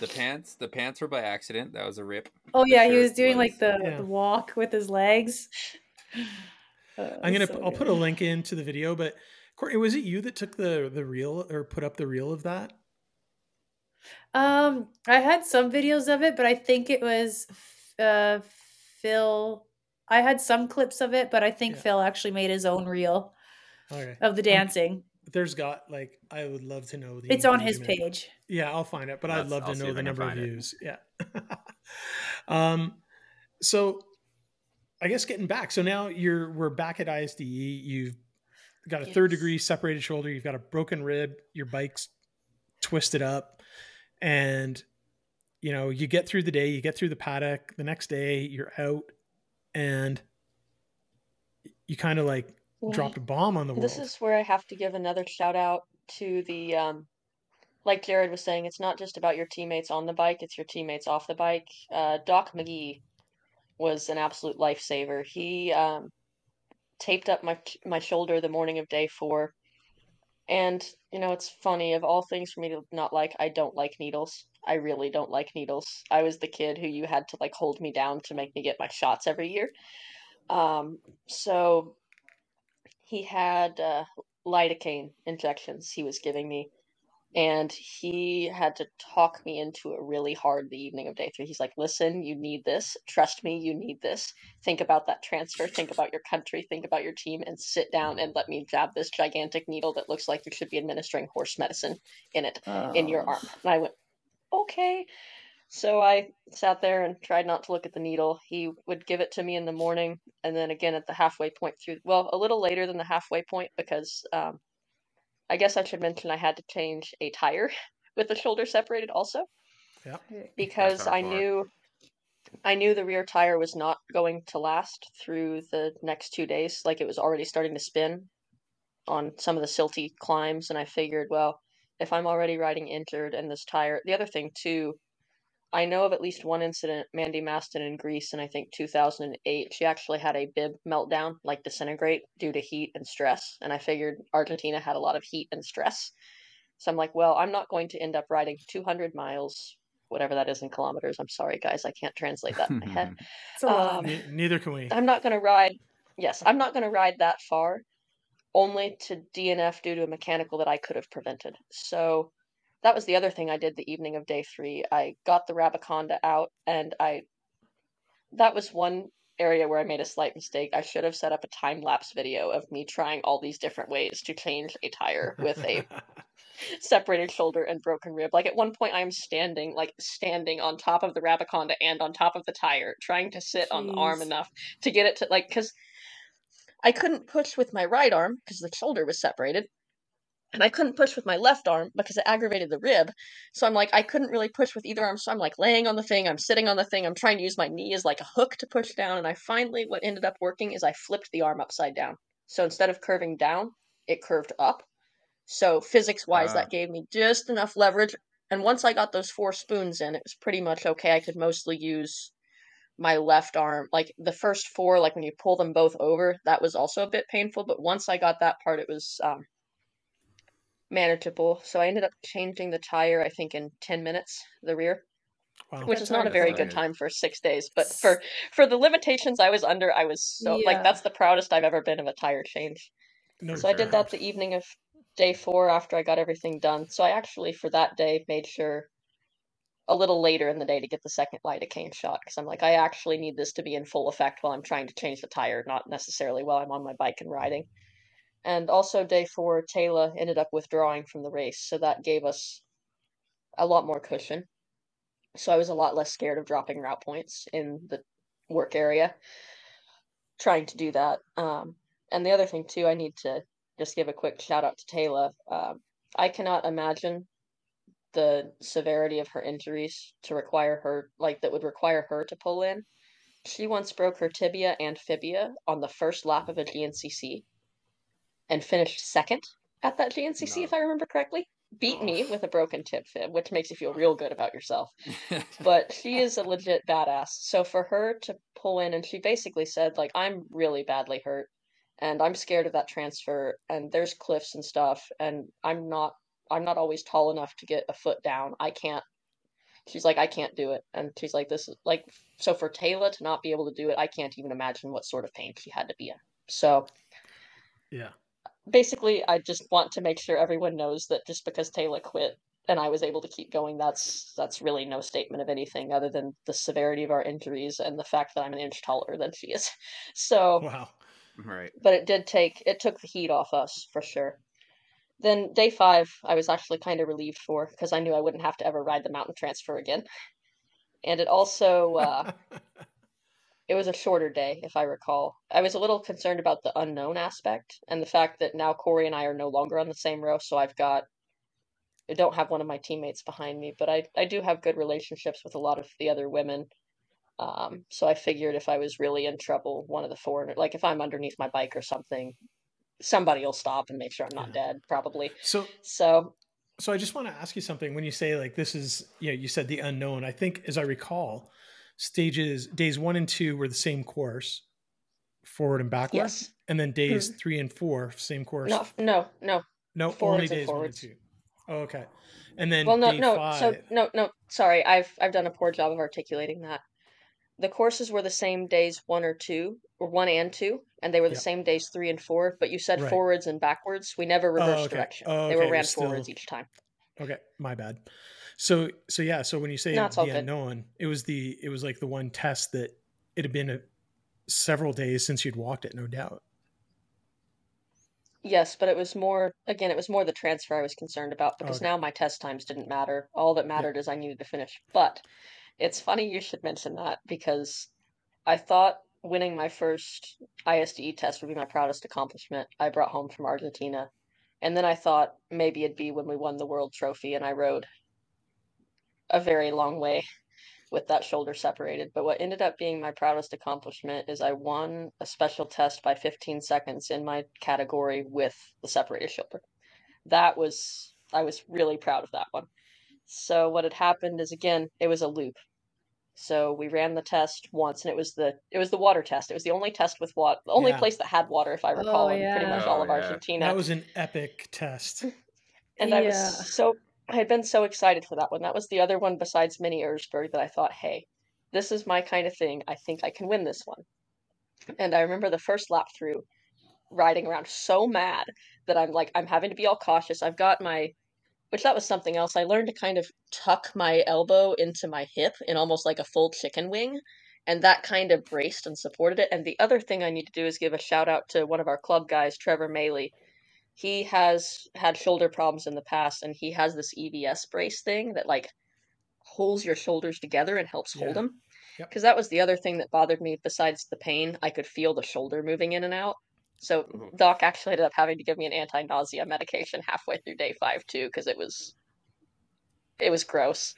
The pants, the pants were by accident. That was a rip. Oh yeah, he was shirt doing like the, Yeah. the walk with his legs. Uh, I'm gonna. so I'll put a link into the video, but Courtney, was it you that took the the reel or put up the reel of that? Um, I had some videos of it, but I think it was uh Phil. I had some clips of it, but I think Yeah. Phil actually made his own reel Okay. of the dancing. There's got like I would love to know the. It's on his engagement. page. Yeah, I'll find it, but I'd Let's- love I'll to see know if the I can number of find it. views. Yeah. [laughs] um, so I guess getting back. So now you're we're back at ISDE. You've got a third Yes. degree separated shoulder. You've got a broken rib. Your bike's twisted up, and you know you get through the day. You get through the paddock. The next day you're out, and you kind of like dropped a bomb on the world. This is where I have to give another shout out to the um like Jared was saying, it's not just about your teammates on the bike, it's your teammates off the bike. Uh, Doc McGee was an absolute lifesaver. He um, taped up my my shoulder the morning of day four, and you know it's funny. Of all things for me to not like, I don't like needles. I really don't like needles. I was the kid who you had to like hold me down to make me get my shots every year. Um, so he had uh, lidocaine injections he was giving me and he had to talk me into it really hard the evening of day three. He's like listen you need this. Trust me you need this. Think about that transfer. Think about your country. Think about your team and sit down and let me jab this gigantic needle that looks like you should be administering horse medicine in it in your Oh. arm. And i went okay. So i sat there and tried not to look at the needle. He would give it to me in the morning and then again at the halfway point through well a little later than the halfway point because um, i guess i should mention i had to change a tire [laughs] with the shoulder separated also. Yeah. because i knew i knew the rear tire was not going to last through the next two days. Like it was already starting to spin on some of the silty climbs and i figured well if i'm already riding injured and this tire the other thing too I know of at least one incident, Mandy Maston in Greece in I think 2008. She actually had a bib meltdown, like disintegrate due to heat and stress. And I figured Argentina had a lot of heat and stress. So I'm like, well, I'm not going to end up riding 200 miles, whatever that is in kilometers. I'm sorry, guys, I can't translate that in my head. [laughs] It's. Um, Ne- neither can we. I'm not going to ride, yes, I'm not going to ride that far only to DNF due to a mechanical that I could have prevented. So that was the other thing I did the evening of day three. I got the Rabaconda out and I, that was one area where I made a slight mistake. I should have set up a time lapse video of me trying all these different ways to change a tire with a [laughs] separated shoulder and broken rib. Like at one point, I'm standing, like standing on top of the Rabaconda and on top of the tire, trying to sit on the arm enough to get it to like because I couldn't push with my right arm because the shoulder was separated. And I couldn't push with my left arm because it aggravated the rib. So I'm like, I couldn't really push with either arm. So I'm like laying on the thing, I'm sitting on the thing, I'm trying to use my knee as like a hook to push down. And I finally, what ended up working is I flipped the arm upside down. So instead of curving down, it curved up. So physics wise, Ah. that gave me just enough leverage. And once I got those four spoons in, it was pretty much okay. I could mostly use my left arm. Like the first four, like when you pull them both over, that was also a bit painful. But once I got that part, it was um, manageable. So I ended up changing the tire, I think, in 10 minutes, the rear, Wow. which is not a very good good. time for six days. But for for the limitations I was under, I was so Yeah. like that's the proudest I've ever been of a tire change. No So I did that the evening of day four after I got everything done. So I actually, for that day, made sure a little later in the day to get the second lidocaine shot because I'm like, I actually need this to be in full effect while I'm trying to change the tire, not necessarily while I'm on my bike and riding. And also day four, Tayla ended up withdrawing from the race, so that gave us a lot more cushion. So I was a lot less scared of dropping route points in the work area. Trying to do that. Um, and the other thing too, I need to just give a quick shout out to Tayla. Um, I cannot imagine the severity of her injuries to require her like that would require her to pull in. She once broke her tibia and fibia on the first lap of a GNCC and finished second at that GNCC, No. if I remember correctly. Beat me Oh. with a broken tip fib, which makes you feel real good about yourself. [laughs] But she is a legit badass. So for her to pull in, and she basically said, like, I'm really badly hurt, and I'm scared of that transfer, and there's cliffs and stuff, and I'm not, I'm not always tall enough to get a foot down. I can't. She's like, I can't do it, and she's like, this is like, so for Tayla to not be able to do it, I can't even imagine what sort of pain she had to be in. So Yeah. Basically I just want to make sure everyone knows that just because Tayla quit and I was able to keep going, that's that's really no statement of anything other than the severity of our injuries and the fact that I'm an inch taller than she is. [laughs] So Wow. right. but it did take it took the heat off us for sure. Then day five, I was actually kind of relieved for because I knew I wouldn't have to ever ride the mountain transfer again, and it also uh, [laughs] it was a shorter day, if I recall. I was a little concerned about the unknown aspect and the fact that now Korie and I are no longer on the same row, so I've got I don't have one of my teammates behind me, but I I do have good relationships with a lot of the other women. Um, so I figured if I was really in trouble, one of the four, like if I'm underneath my bike or something, somebody will stop and make sure I'm not Yeah. dead, probably. so So so I just want to ask you something. When you say like this is, you know, you said the unknown. I think, as I recall, stages days one and two were the same course, forward and backward, yes, and then days mm-hmm. three and four same course. no, no, no. no, only forwards and days forwards. one and two. Oh, okay. And then Well, no, no. five. So no, no. Sorry, I've I've done a poor job of articulating that. The courses were the same days one or two, or one and two, and they were the Yep. same days three and four. But you said Right. forwards and backwards. We never oh, reversed okay. direction. Oh, They were ran still- forwards each time. Okay, my bad. So so yeah, so when you say No, the good. unknown, it was the it was like the one test that it had been a, several days since you'd walked it, no doubt. Yes, but it was more again, it was more the transfer I was concerned about oh, because Okay. now my test times didn't matter. All that mattered is I needed to finish. But it's funny you should mention that because I thought winning my first ISDE test would be my proudest accomplishment I brought home from Argentina. And then I thought maybe it'd be when we won the world trophy and I rode a very long way with that shoulder separated. But what ended up being my proudest accomplishment is I won a special test by 15 seconds in my category with the separated shoulder. That was, I was really proud of that one. So what had happened is again, it was a loop. So we ran the test once and it was the it was the water test. It was the only test with water, the only Yeah. place that had water if I recall in pretty oh, yeah. much all Oh, of yeah. Argentina. That was an epic test. And I was so I had been so excited for that one. That was the other one besides Mini Erzberg that I thought, hey, this is my kind of thing. I think I can win this one. And I remember the first lap through riding around so mad that I'm like, I'm having to be all cautious. I've got my which that was something else. I learned to kind of tuck my elbow into my hip in almost like a full chicken wing. And that kind of braced and supported it. And the other thing I need to do is give a shout out to one of our club guys, Trevor Maley he has had shoulder problems in the past and he has this EVS brace thing that like holds your shoulders together and helps hold Yeah. them. Yep. Because that was the other thing that bothered me besides the pain. I could feel the shoulder moving in and out. So Mhm. Doc actually ended up having to give me an anti-nausea medication halfway through day five too, because it was it was gross.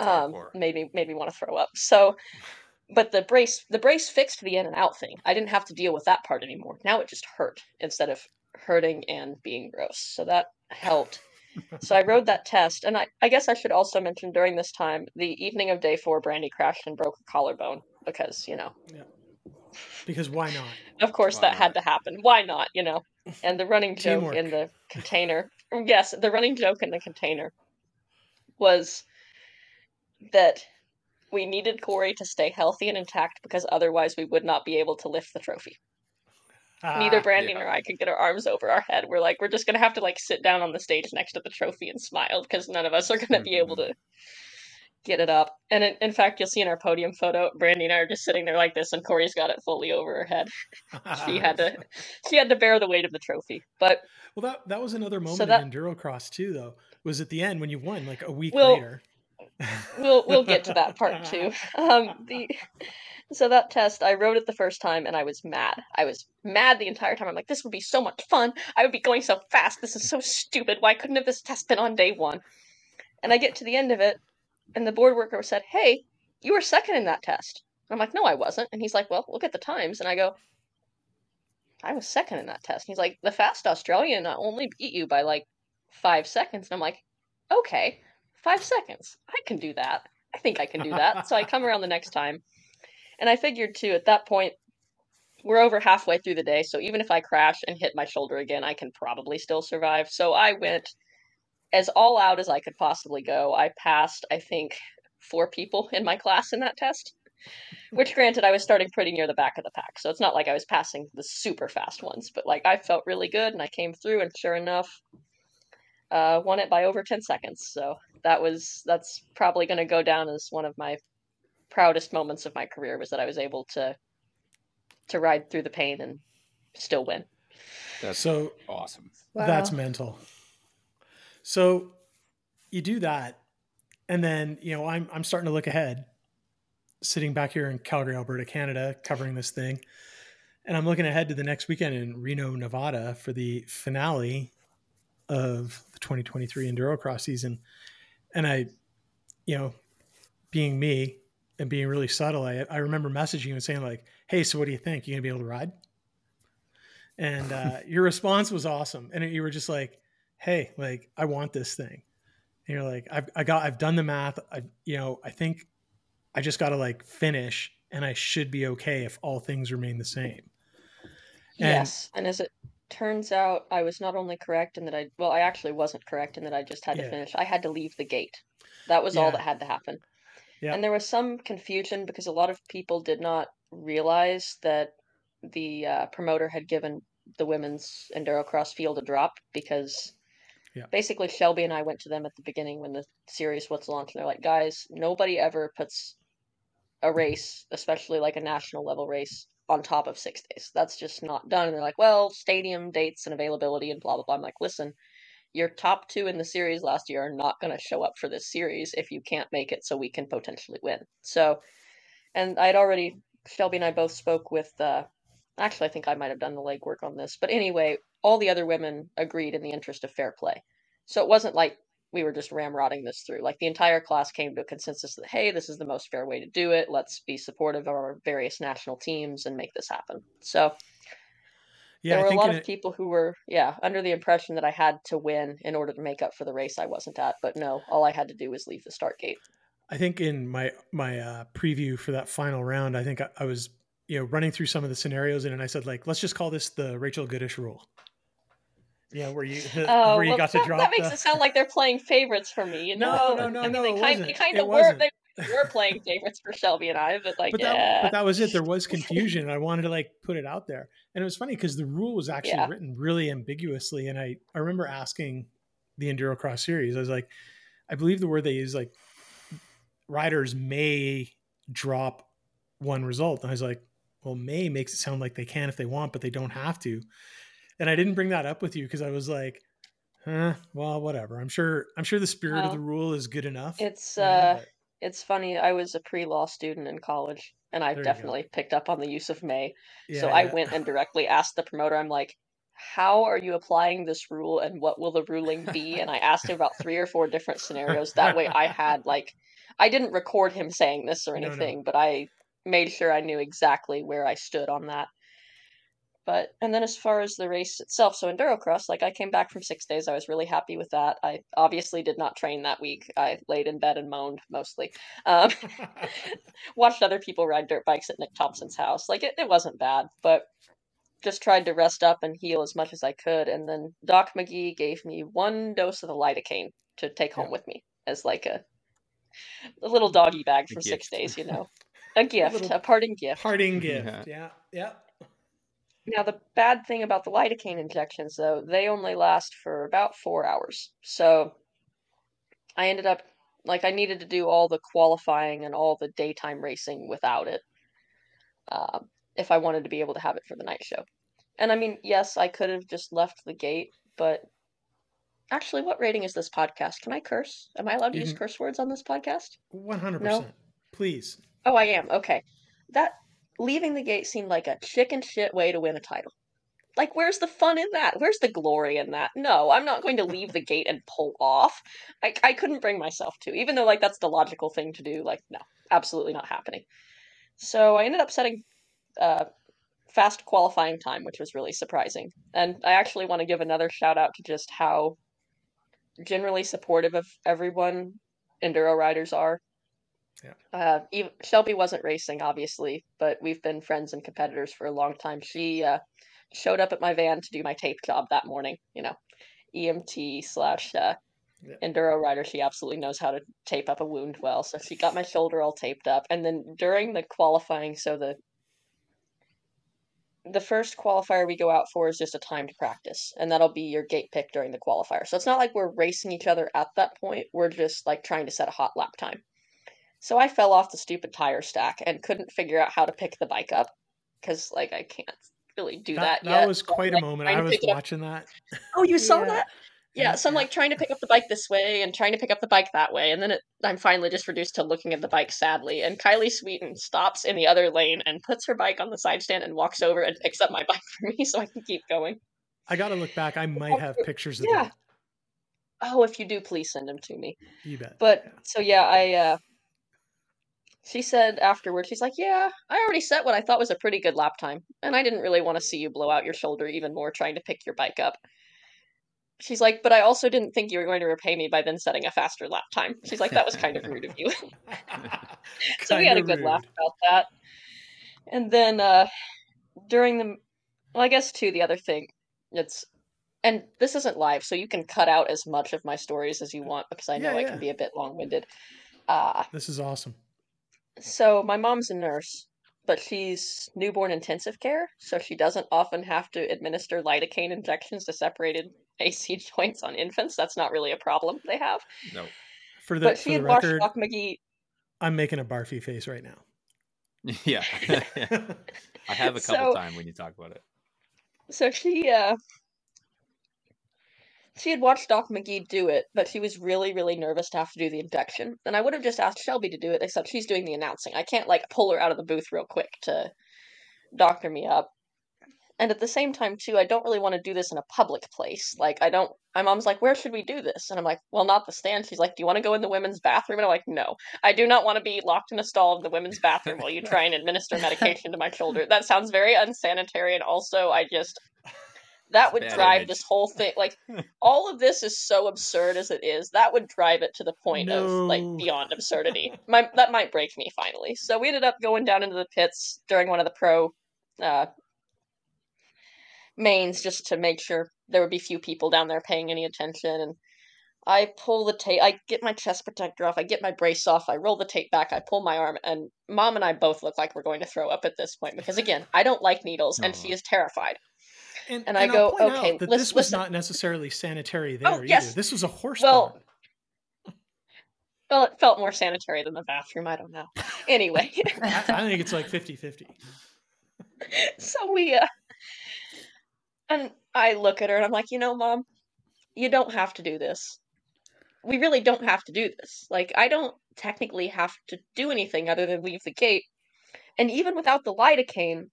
Um, made me made me want to throw up. So, but the brace the brace fixed the in and out thing. I didn't have to deal with that part anymore. Now it just hurt instead of hurting and being gross. So that helped. So I rode that test, and I, I guess I should also mention during this time, the evening of day four, Brandy crashed and broke a collarbone because you know, Yeah. Because why not? of course, Why that had to happen. Why not? You know, and the running [laughs] joke in the container. Yes, the running joke in the container was that we needed Korie to stay healthy and intact because otherwise we would not be able to lift the trophy. Neither Ah, Brandon yeah. or I could get our arms over our head. We're like, we're just gonna have to like sit down on the stage next to the trophy and smile because none of us are gonna be able to get it up. And in, in fact, you'll see in our podium photo, Brandy and I are just sitting there like this, and Korie's got it fully over her head. she had to, [laughs] she had to bear the weight of the trophy. But well, that that was another moment So that- in endurocross too, though. Was at the end when you won, like a week Well, later. we'll we'll get to that part [laughs] too. Um, the so that test, I wrote it the first time, and I was mad. I was mad the entire time. I'm like, this would be so much fun. I would be going so fast. This is so stupid. Why couldn't have this test been on day one? And I get to the end of it, and the board worker said, "Hey, you were second in that test." I'm like, "No, I wasn't." And he's like, "Well, look at the times." And I go, "I was second in that test." And he's like, "The fast Australian only beat you by like five seconds." And I'm like, "Okay." five seconds. I can do that. I think I can do that. so I come around the next time. And I figured too, at that point, we're over halfway through the day. So even if I crash and hit my shoulder again, I can probably still survive. So I went as all out as I could possibly go. I passed, I think, four people in my class in that test. Which, granted, I was starting pretty near the back of the pack. So it's not like I was passing the super fast ones, but like I felt really good and I came through, and sure enough, uh, won it by over 10 seconds. So that was that's probably going to go down as one of my proudest moments of my career was that I was able to to ride through the pain and still win. That's So awesome. Wow. That's mental. So you do that, and then you know I'm I'm starting to look ahead, sitting back here in Calgary, Alberta, Canada, covering this thing, and I'm looking ahead to the next weekend in Reno, Nevada, for the finale of the 2023 Endurocross season, and I, you know, being me and being really subtle, I I remember messaging you and saying like, "Hey, so what do you think? You gonna be able to ride?" And uh, [laughs] your response was awesome, and you were just like, hey like i want this thing and you're like i've I got i've done the math i you know i think i just got to like finish and i should be okay if all things remain the same And- yes, and as it turns out, I was not only correct in that I well, I actually wasn't correct in that I just had Yeah. to finish. I had to leave the gate. That was all that had to happen. Yeah. And there was some confusion because a lot of people did not realize that the uh, promoter had given the women's endurocross field a drop because Yeah. basically Shelby and I went to them at the beginning when the series was launched. And they're like, guys, nobody ever puts a race, especially like a national level race, on top of six days. That's just not done. And they're like, well, stadium dates and availability and blah blah blah. I'm like, listen, your top two in the series last year are not going to show up for this series if you can't make it, so we can potentially win. So, and I'd already Shelby and I both spoke with. Uh, actually, I think I might have done the legwork on this, but anyway, all the other women agreed in the interest of fair play. So it wasn't like we were just ramrodding this through. Like the entire class came to a consensus that hey, this is the most fair way to do it. Let's be supportive of our various national teams and make this happen. So yeah there were a lot of it- people who were yeah under the impression that I had to win in order to make up for the race I wasn't at. But no, all I had to do was leave the start gate. I think in my my uh, preview for that final round, I think I, I was you know running through some of the scenarios in, and I said like, let's just call this the Rachel Gutish rule. Yeah, where you the, Oh, where you well, got to that, drop. that makes the- it sound like they're playing favorites for me. You No, know? no, no, I mean, no, They it kind, wasn't. they kind It of were. wasn't. They were playing favorites for Shelby and I, but like, but that yeah, but that was it. There was confusion. and I wanted to like put it out there, and it was funny because the rule was actually Yeah. written really ambiguously. And I I remember asking the Endurocross series, I was like, I believe the word they use like riders may drop one result, and I was like, well, may makes it sound like they can if they want, but they don't have to. And I didn't bring that up with you because I was like, huh, well, whatever. I'm sure I'm sure the spirit of the rule is good enough. it's uh, it's funny. I was a pre-law student in college, and I There you go. definitely picked up on the use of may. yeah, so I went and directly asked the promoter. I'm like, how are you applying this rule, and what will the ruling be? And I asked him about three or four different scenarios. That way, I [laughs] had like, I didn't record him saying this or No, no. anything, but I made sure I knew exactly where I stood on that. But and then as far as the race itself, so endurocross, like I came back from six days, I was really happy with that. I obviously did not train that week. I laid in bed and moaned mostly. Um, [laughs] watched other people ride dirt bikes at Nick Thompson's house. Like it, it wasn't bad, but just tried to rest up and heal as much as I could. And then Doc McGee gave me one dose of the lidocaine to take home Yeah. with me as like a a little doggy bag for six days, you know. [laughs] A gift, little a parting gift. Parting [laughs] gift. Yeah. Yeah, yeah. Now, the bad thing about the lidocaine injections, though, they only last for about four hours. So I ended up Like I needed to do all the qualifying and all the daytime racing without it. Um, if I wanted to be able to have it for the night show. And I mean, yes, I could have just left the gate, but actually, what rating is this podcast? Can I curse? Am I allowed to You use curse words on this podcast? One hundred No. percent. Please. Oh, I am. Okay. That leaving the gate seemed like a chicken shit way to win a title. Like, where's the fun in that? Where's the glory in that? No, I'm not going to leave the gate and pull off. I, I couldn't bring myself to, even though, like, that's the logical thing to do. Like, no, absolutely not happening. So I ended up setting uh, fast qualifying time, which was really surprising. And I actually want to give another shout out to just how generally supportive of everyone enduro riders are. Yeah. Uh, even, Shelby wasn't racing, obviously, but we've been friends and competitors for a long time. She uh, showed up at my van to do my tape job that morning. You know, EMT slash uh, Yeah. enduro rider. She absolutely knows how to tape up a wound well. So she got my shoulder all taped up, and then during the qualifying, so the the first qualifier we go out for is just a timed practice, and that'll be your gate pick during the qualifier. So it's not like we're racing each other at that point. We're just like trying to set a hot lap time. So I fell off the stupid tire stack and couldn't figure out how to pick the bike up because like I can't really do that, That, yet. that was quite like, a moment. I was pick it up. watching that. [laughs] Oh, you saw Yeah. that? Yeah, so I'm like trying to pick up the bike this way and trying to pick up the bike that way, and then it, I'm finally just reduced to looking at the bike sadly. And Kylie Sweeten stops in the other lane and puts her bike on the side stand and walks over and picks up my [laughs] bike for me so I can keep going. I got to look back. I might have pictures of Yeah. that. Oh, if you do, please send them to me. You bet. But Yeah. so yeah, I uh she said afterwards, she's like, Yeah, I already set what I thought was a pretty good lap time, and I didn't really want to see you blow out your shoulder even more trying to pick your bike up. She's like, but I also didn't think you were going to repay me by then setting a faster lap time. She's like, that was kind of rude of you. [laughs] [laughs] so we had a good laugh about that. And then uh during the well, I guess too the other thing, it's and this isn't live, so you can cut out as much of my stories as you want because I know Yeah, I can be a bit long winded. Uh This is awesome. So my mom's a nurse, but she's newborn intensive care, so she doesn't often have to administer lidocaine injections to separated AC [laughs] joints on infants. That's not really a problem they have. No. For the, but for she the had watched record, Doc McGee. I'm making a barfy face right now. [laughs] Yeah. [laughs] I have a couple So- time when you talk about it. So she uh she had watched Doc McGee do it, but she was really, really nervous to have to do the injection. And I would have just asked Shelby to do it, except she's doing the announcing. I can't like pull her out of the booth real quick to doctor me up. And at the same time, too, I don't really want to do this in a public place. Like, I don't. My mom's like, "Where should we do this?" And I'm like, "Well, not the stand." She's like, "Do you want to go in the women's bathroom?" And I'm like, "No, I do not want to be locked in a stall in the women's bathroom while you try and administer [laughs] medication to my shoulder. That sounds very unsanitary, and also, I just that would drive image. this whole thing. Like, [laughs] all of this is so absurd as it is. That would drive it to the point of like beyond absurdity. My that might break me finally. So we ended up going down into the pits during one of the pro uh, mains just to make sure there would be few people down there paying any attention. And I pull the tape. I get my chest protector off. I get my brace off. I roll the tape back. I pull my arm, and mom and I both look like we're going to throw up at this point because again, I don't like needles, and she is terrified. And, And I go, okay, that this was listen. not necessarily sanitary there Oh, either. yes. This was a horse Well, barn. Well, it felt more sanitary than the bathroom. I don't know. Anyway, [laughs] I, I think it's like 50 50. so we, uh, and I look at her and I'm like, you know, mom, you don't have to do this. We really don't have to do this. Like, I don't technically have to do anything other than leave the gate. And even without the lidocaine,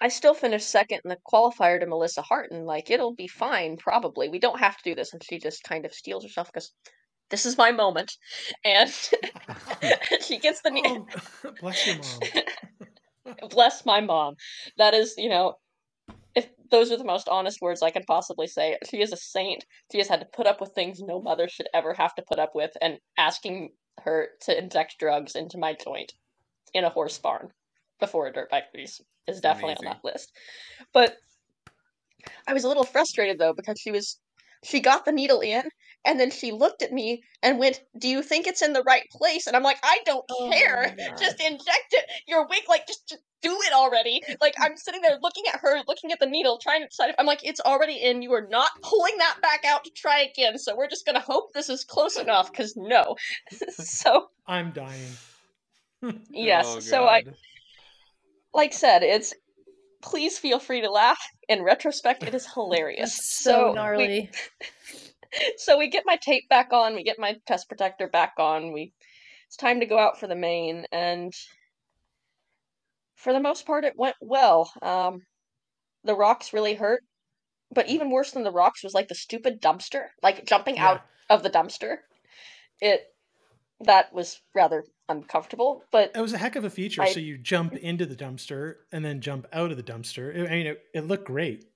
I still finished second in the qualifier to Melissa Harton. Like, it'll be fine, probably. We don't have to do this. And she just kind of steals herself because this is my moment. And [laughs] she gets the. [laughs] Oh, [laughs] bless your mom. bless my mom. That is, you know, if those are the most honest words I can possibly say. She is a saint. She has had to put up with things no mother should ever have to put up with, and asking her to inject drugs into my joint in a horse barn before a dirt bike race is definitely Amazing. on that list. But I was a little frustrated though because she was she got the needle in and then she looked at me and went, "Do you think it's in the right place?" And I'm like, "I don't Oh care. Just inject it. Your wig like just, just do it already. Like I'm sitting there looking at her, looking at the needle, trying to decide if I'm like, it's already in. You are not pulling that back out to try again. So we're just gonna hope this is close enough. Because no. [laughs] so I'm dying. [laughs] yes. Oh, so I, God. Like said, it's. Please feel free to laugh. In retrospect, it is hilarious. So, we- gnarly. [laughs] so we get my tape back on, we get my chest protector back on, we it's time to go out for the main, and for the most part it went well. Um the rocks really hurt, but even worse than the rocks was like the stupid dumpster, like jumping Yeah. out of the dumpster. It that was rather uncomfortable, but It was a heck of a feature. I- so you jump into the dumpster and then jump out of the dumpster. I mean, it, it looked great,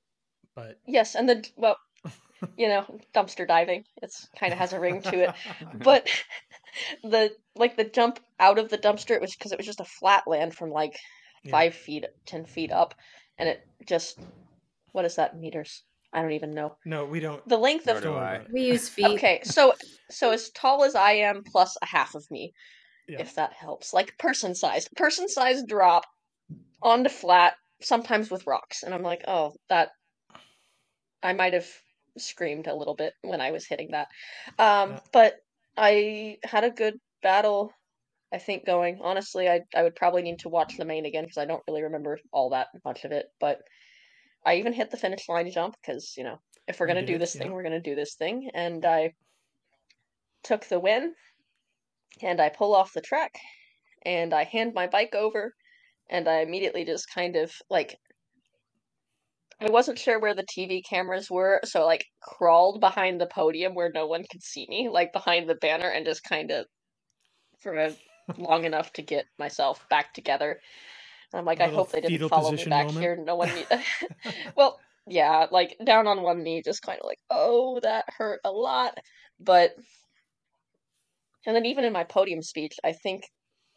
but yes, and the well, [laughs] you know, dumpster diving, it's kind of has a ring to it. [laughs] but [laughs] the like the jump out of the dumpster it was because it was just a flat land from like Yeah. five feet ten feet up and it just what is that meters i don't even know no, we don't. the length Nor of do I. We use feet. okay so so as tall as i am plus a half of me Yeah. if that helps. Like person sized person sized drop onto flat sometimes with rocks. And i'm like oh that i might have screamed a little bit when i was hitting that. Um Yeah. but i had a good battle i think going. Honestly i i would probably need to watch the main again because i don't really remember all that much of it. But i even hit the finish line jump because you know if we're going to do this thing yeah. we're going to do this thing. And i took the win and I pull off the track and I hand my bike over and I immediately just kind of like I wasn't sure where the TV cameras were, so I, like crawled behind the podium where no one could see me, like behind the banner and just kind of for a, [laughs] long enough to get myself back together. And I'm like, I hope they didn't follow me back moment? here. No one need [laughs] [laughs] Well, yeah, like down on one knee, just kind of like, oh, that hurt a lot. But and then even in my podium speech, I think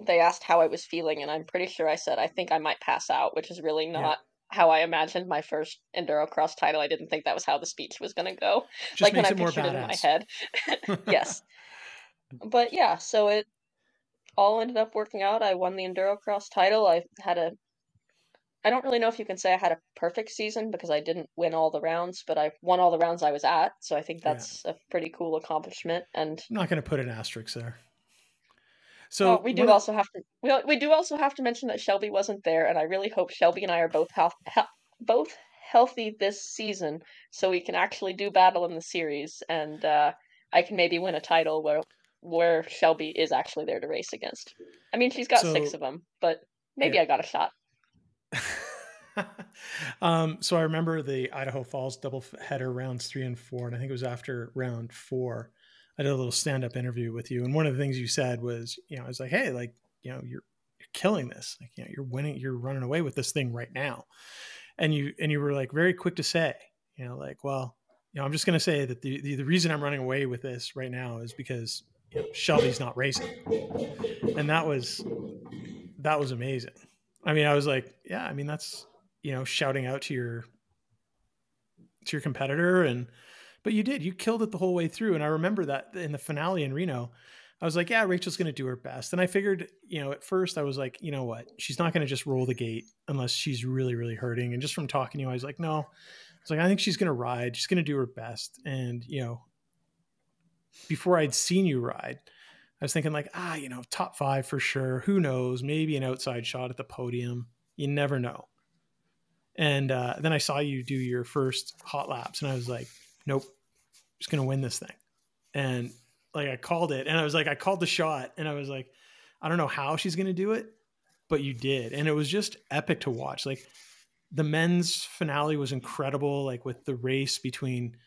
they asked how I was feeling, and I'm pretty sure I said I think I might pass out, which is really Yeah. not how I imagined my first enduro cross title. I didn't think that was how the speech was going to go. Just like when I pictured it in my head. [laughs] yes. [laughs] But yeah, so it all ended up working out. I won the enduro cross title. I had a I don't really know if you can say I had a perfect season because I didn't win all the rounds, but I won all the rounds I was at, so I think Yeah. that's a pretty cool accomplishment and I'm not going to put an asterisk there. So well, we do also have to we, we do also have to mention that Shelby wasn't there, and I really hope Shelby and I are both health, he- both healthy this season, so we can actually do battle in the series, and uh, I can maybe win a title where where Shelby is actually there to race against. I mean, she's got six of them, but maybe Yeah. I got a shot. [laughs] um, so I remember the Idaho Falls double header rounds three and four, and I think it was after round four. I did a little stand up interview with you, and one of the things you said was, you know, I was like, hey, like, you know, you're you're killing this, like, you know, you're winning, you're running away with this thing right now, and you and you were like very quick to say, you know, like, well, you know, I'm just going to say that the, the the reason I'm running away with this right now is because you know, Shelby's not racing, and that was that was amazing. I mean, I was like, yeah, I mean, that's you know, shouting out to your to your competitor and but you did. You killed it the whole way through. And I remember that in the finale in Reno, I was like, yeah, Rachel's going to do her best. And I figured, you know, at first I was like, you know what? She's not going to just roll the gate unless she's really, really hurting. And just from talking to you, I was like, no. I was like, I think she's going to ride. She's going to do her best. And, you know, before I'd seen you ride, I was thinking like, ah, you know, top five for sure. Who knows? Maybe an outside shot at the podium. You never know. And uh, then I saw you do your first hot laps, and I was like, nope, I'm just gonna win this thing. And like I called it, and I was like, I called the shot, and I was like, I don't know how she's gonna do it, but you did, and it was just epic to watch. Like the men's finale was incredible, like with the race between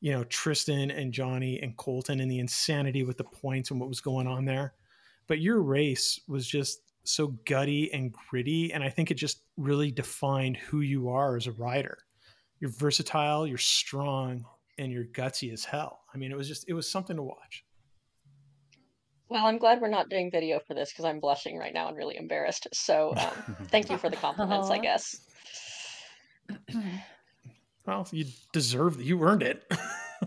you know Trystan and Jonny and Colton and the insanity with the points and what was going on there. But your race was just so gutty and gritty and I think it just really defined who you are as a rider. You're versatile, you're strong, and you're gutsy as hell. I mean, it was just it was something to watch. Well, I'm glad we're not doing video for this because I'm blushing right now and really embarrassed. So, um, [laughs] thank you for the compliments, I guess. [clears throat] Well, you deserve it. You earned it.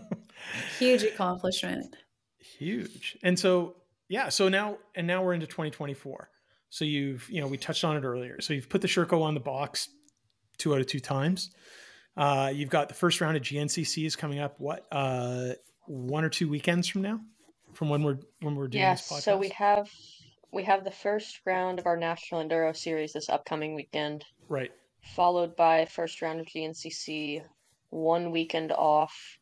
[laughs] Huge accomplishment. Huge. And so, yeah, so now and now we're into 2024. So you've, you know, we touched on it earlier. So you've put the Sherco on the box two out of two times. Uh, you've got the first round of GNCCs coming up. What uh, one or two weekends from now, from when we're when we're doing Yes, this podcast. so we have we have the first round of our National Enduro Series this upcoming weekend, right. followed by first round of GNCC, one weekend off,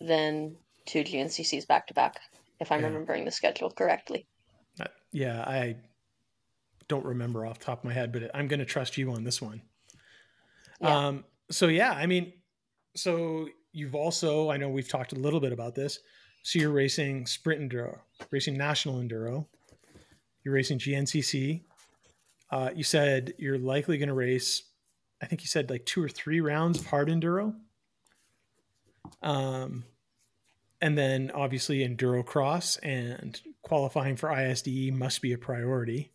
then two GNCCs back to back, if I'm Yeah. remembering the schedule correctly. Uh, yeah, I don't remember off the top of my head, but I'm going to trust you on this one. Yeah. Um, so yeah, I mean, so you've also, I know we've talked a little bit about this. So you're racing sprint enduro, racing national enduro, you're racing GNCC. Uh, you said you're likely going to race, I think you said like two or three rounds of hard enduro. Um, and then obviously enduro cross and qualifying for ISDE must be a priority.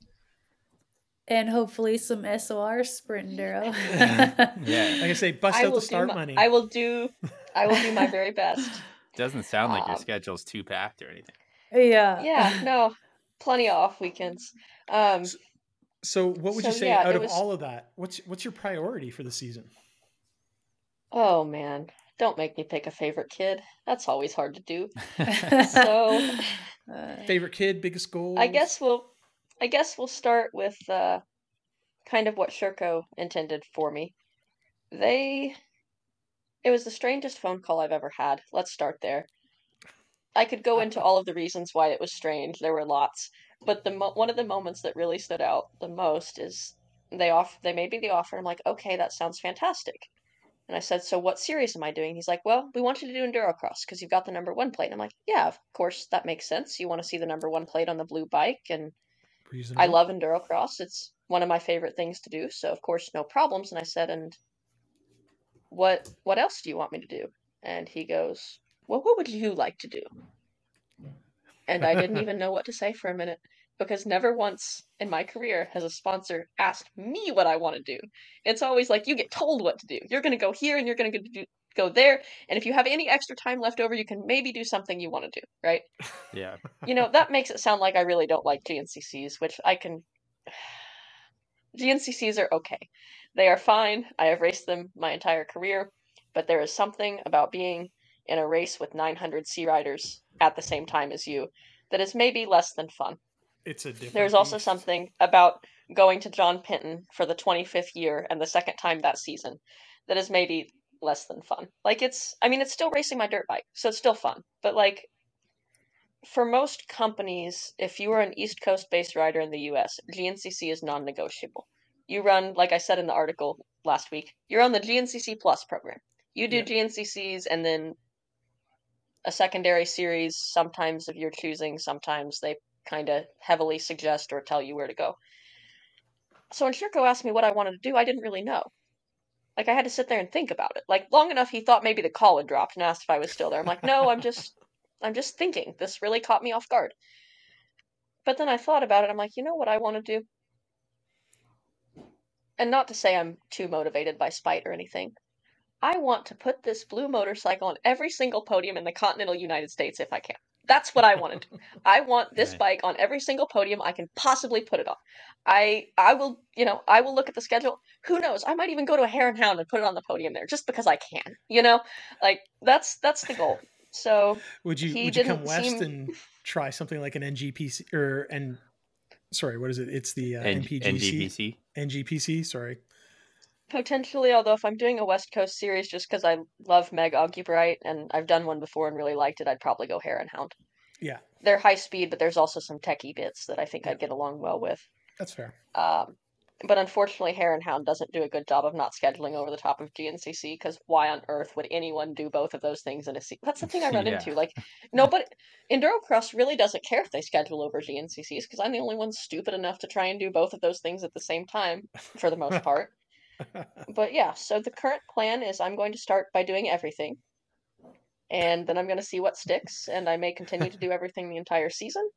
and hopefully some SOR sprint enduro. [laughs] Yeah. Like I say, bust I out will the do start my, money. I will do I will do my very best. [laughs] Doesn't sound like your Um, schedule's too packed or anything. yeah. Yeah, [laughs] no, plenty of off weekends. Um, so what would you say yeah, out of was- all of that? What's what's your priority for the season? oh man, don't make me pick a favorite kid. That's always hard to do. [laughs] So Uh, [laughs] Favorite kid, biggest goal? I guess we'll I guess we'll start with uh, kind of what Sherco intended for me. They it was the strangest phone call I've ever had. Let's start there. I could go [laughs] into all of the reasons why it was strange. There were lots, but the mo- one of the moments that really stood out the most is they off they made me the offer. I'm like, okay, that sounds fantastic. And I said, so what series am I doing? He's like, well, we want you to do Endurocross because you've got the number one plate. And I'm like, yeah, of course, that makes sense. You want to see the number one plate on the blue bike, and Reasonable. I love Endurocross. It's one of my favorite things to do. So of course, no problems. And I said, and what what else do you want me to do? And he goes, well, what would you like to do? And I didn't even know what to say for a minute because never once in my career has a sponsor asked me what I want to do. It's always like you get told what to do. You're going to go here and you're going to do go there, and if you have any extra time left over, you can maybe do something you want to do, right? [laughs] Yeah. you know that makes it sound like I really don't like GNCCs, which I can. [sighs] GNCCs are okay. They are fine. I have raced them my entire career, but there is something about being in a race with 900 sea riders at the same time as you that is maybe less than fun. it's a different. There's also beast. something about going to John Penton for the 25th year and the second time that season that is maybe less than fun. Like it's I mean it's still racing my dirt bike, so it's still fun. But like for most companies, if you are an East Coast based rider in the US, GNCC is non-negotiable. You run like I said in the article last week, you're on the GNCC Plus program. You do Yeah. GNCCs and then a secondary series sometimes if you're choosing, sometimes they kind of heavily suggest or tell you where to go. So when Sherco asked me what I wanted to do, I didn't really know. Like I had to sit there and think about it. Like long enough he thought maybe the call had dropped and asked if I was still there. I'm like, "No, I'm just I'm just thinking. This really caught me off guard." But then I thought about it. I'm like, "You know what I want to do?" And not to say I'm too motivated by spite or anything. I want to put this blue motorcycle on every single podium in the continental United States if I can. That's what I want to do. [laughs] I want this Right. bike on every single podium I can possibly put it on. I I will, you know, I will look at the schedule. Who knows? I might even go to a Hare and Hound and put it on the podium there just because I can. You know, like that's that's the goal. So Would you would you come west seem- and try something like an NGPC or and sorry, what is it? It's the uh, N- NPGC NGPC. NGPC. Sorry. Potentially, although if I'm doing a West Coast series just because I love Meg Oggybright and I've done one before and really liked it, I'd probably go Hare and Hound. Yeah, They're high speed, but there's also some techie bits that I think Yeah. I'd get along well with. that's fair. Um, but unfortunately, Hare and Hound doesn't do a good job of not scheduling over the top of GNCC because why on earth would anyone do both of those things in a season? That's the thing I run Yeah. into. Like, [laughs] nobody, Endurocross really doesn't care if they schedule over GNCCs because I'm the only one stupid enough to try and do both of those things at the same time for the most [laughs] part. But yeah, so the current plan is I'm going to start by doing everything. And then I'm going to see what sticks, and I may continue to do [laughs] everything the entire season.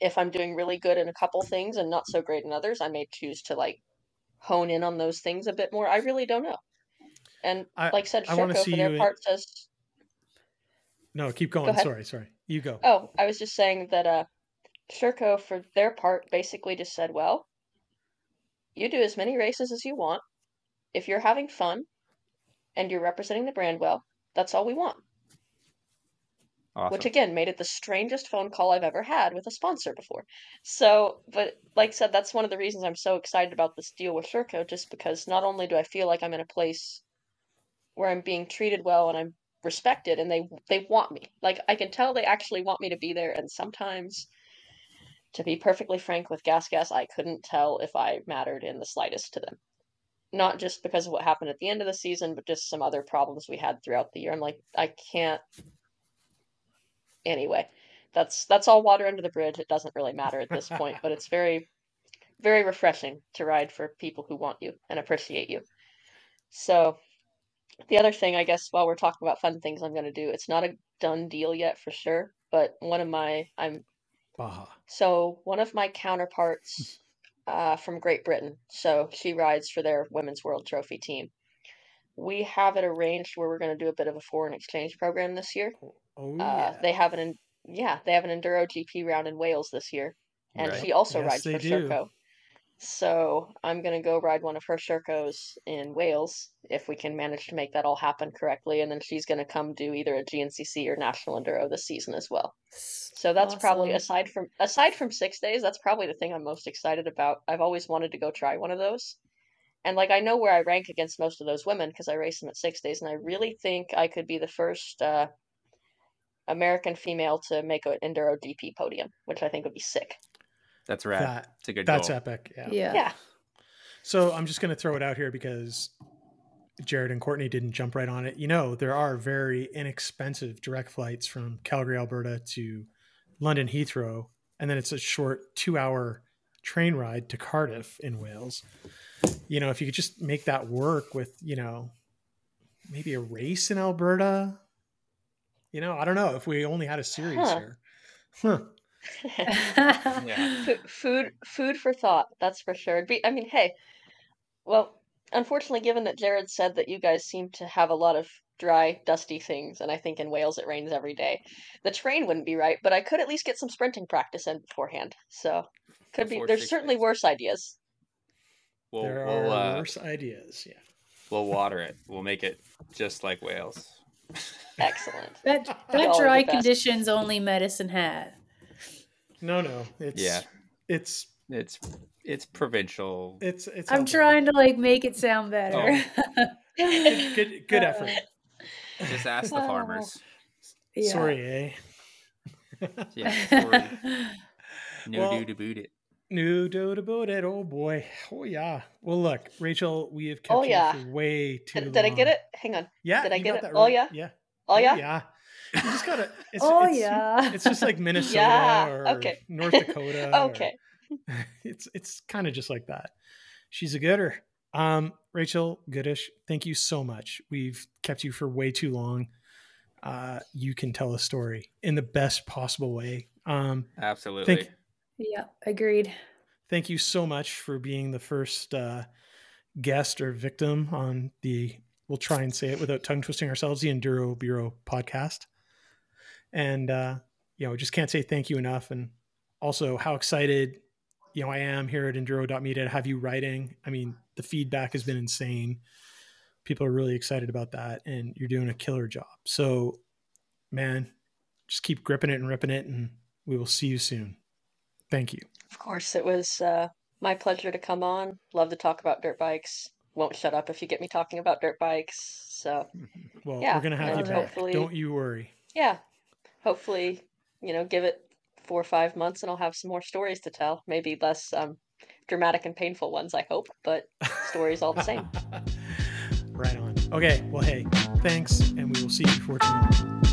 If I'm doing really good in a couple things and not so great in others, I may choose to like hone in on those things a bit more. I really don't know. And I- like said, I wanna Sherco see for their in- part says, no, keep going. ahead. Sorry, sorry. You go. "Oh, I was just saying that uh, Sherco, for their part, basically just said, well, you do as many races as you want. If you're having fun and you're representing the brand well, that's all we want. Awesome. Which again made it the strangest phone call I've ever had with a sponsor before. So, but like I said, that's one of the reasons I'm so excited about this deal with Sherco, just because not only do I feel like I'm in a place where I'm being treated well and I'm respected and they they want me. Like I can tell they actually want me to be there and sometimes to be perfectly frank with Gas Gas, I couldn't tell if I mattered in the slightest to them. Not just because of what happened at the end of the season, but just some other problems we had throughout the year. I'm like, I can't anyway, that's that's all water under the bridge. It doesn't really matter at this point, but it's very very refreshing to ride for people who want you and appreciate you. So the other thing, I guess, while we're talking about fun things I'm going to do, it's not a done deal yet for sure, but one of my I'm Baja. so one of my counterparts uh, from Great Britain, so she rides for their Women's World Trophy team. We have it arranged where we're going to do a bit of a foreign exchange program this year. Oh Uh, yeah. they have an yeah, they have an enduro GP round in Wales this year, and Right. she also Yes, rides for do. So I'm gonna go ride one of her Shercos in Wales if we can manage to make that all happen correctly, and then she's gonna come do either a GNCC or National Enduro this season as well. So that's probably aside from aside from six days, that's probably the thing I'm most excited about. I've always wanted to go try one of those. And like I know where I rank against most of those women because I race them at six days, and I really think I could be the first uh, American female to make an enduro GP podium, which I think would be sick. That's rad. That It's a good that's goal. epic. Yeah. Yeah. Yeah. So I'm just going to throw it out here because Jared and Courtney didn't jump right on it. You know, there are very inexpensive direct flights from Calgary, Alberta to London Heathrow, and then it's a short two hour train ride to Cardiff in Wales. You know, if you could just make that work with, you know, maybe a race in Alberta. You know, I don't know if we only had a series Huh. here. Huh. [laughs] Yeah. Fo- food food for thought that's for sure It'd be, i mean hey well unfortunately given that jared said that you guys seem to have a lot of dry dusty things and i think in wales it rains every day the train wouldn't be right but i could at least get some sprinting practice in beforehand so could be there's certainly days. worse ideas We'll there we'll, are uh, worse ideas. Yeah. we'll water it. We'll make it just like Wales. [laughs] excellent that Y'all that dry conditions only medicine had. No, no. It's Yeah. it's It's it's provincial. it's it's I'm out there. trying to like make it sound better. good, good, good [laughs] effort. Just ask the [laughs] Oh. farmers. Yeah. Sorry, eh? [laughs] Yeah, sorry. No Well- do to boot it. New do about it. Oh boy. Oh yeah. Well, look, Rachel, we have kept Oh, you yeah. for way too did, long. did i get it hang on Yeah. Did I get it? that Oh, yeah? Yeah. oh yeah Yeah. You just gotta. It's, oh it's, yeah. It's just like [laughs] Minnesota Yeah, or okay. [laughs] North Dakota. or- okay [laughs] it's it's kind of just like that. She's a gooder. Um, Rachel Gutish, thank you so much. We've kept you for way too long. Uh, you can tell a story in the best possible way. Um, Absolutely. thank, yeah, agreed. thank you so much for being the first uh, guest or victim on the. We'll try and say it without tongue twisting ourselves. The Enduro Bureau podcast, and uh, you know, just can't say thank you enough. And also, how excited you know I am here at Enduro.media to have you writing. I mean, the feedback has been insane. People are really excited about that, and you're doing a killer job. So, man, just keep gripping it and ripping it, and we will see you soon. Thank you. Of course, it was uh, my pleasure to come on. Love to talk about dirt bikes. Won't shut up if you get me talking about dirt bikes. So, [laughs] Well, Yeah, we're gonna have you back. hopefully- Don't you worry. yeah, hopefully, you know, give it four or five months and I'll have some more stories to tell. Maybe less um, dramatic and painful ones, I hope, but [laughs] stories all the same. right on. Okay. Well, hey, thanks, and we will see you for long.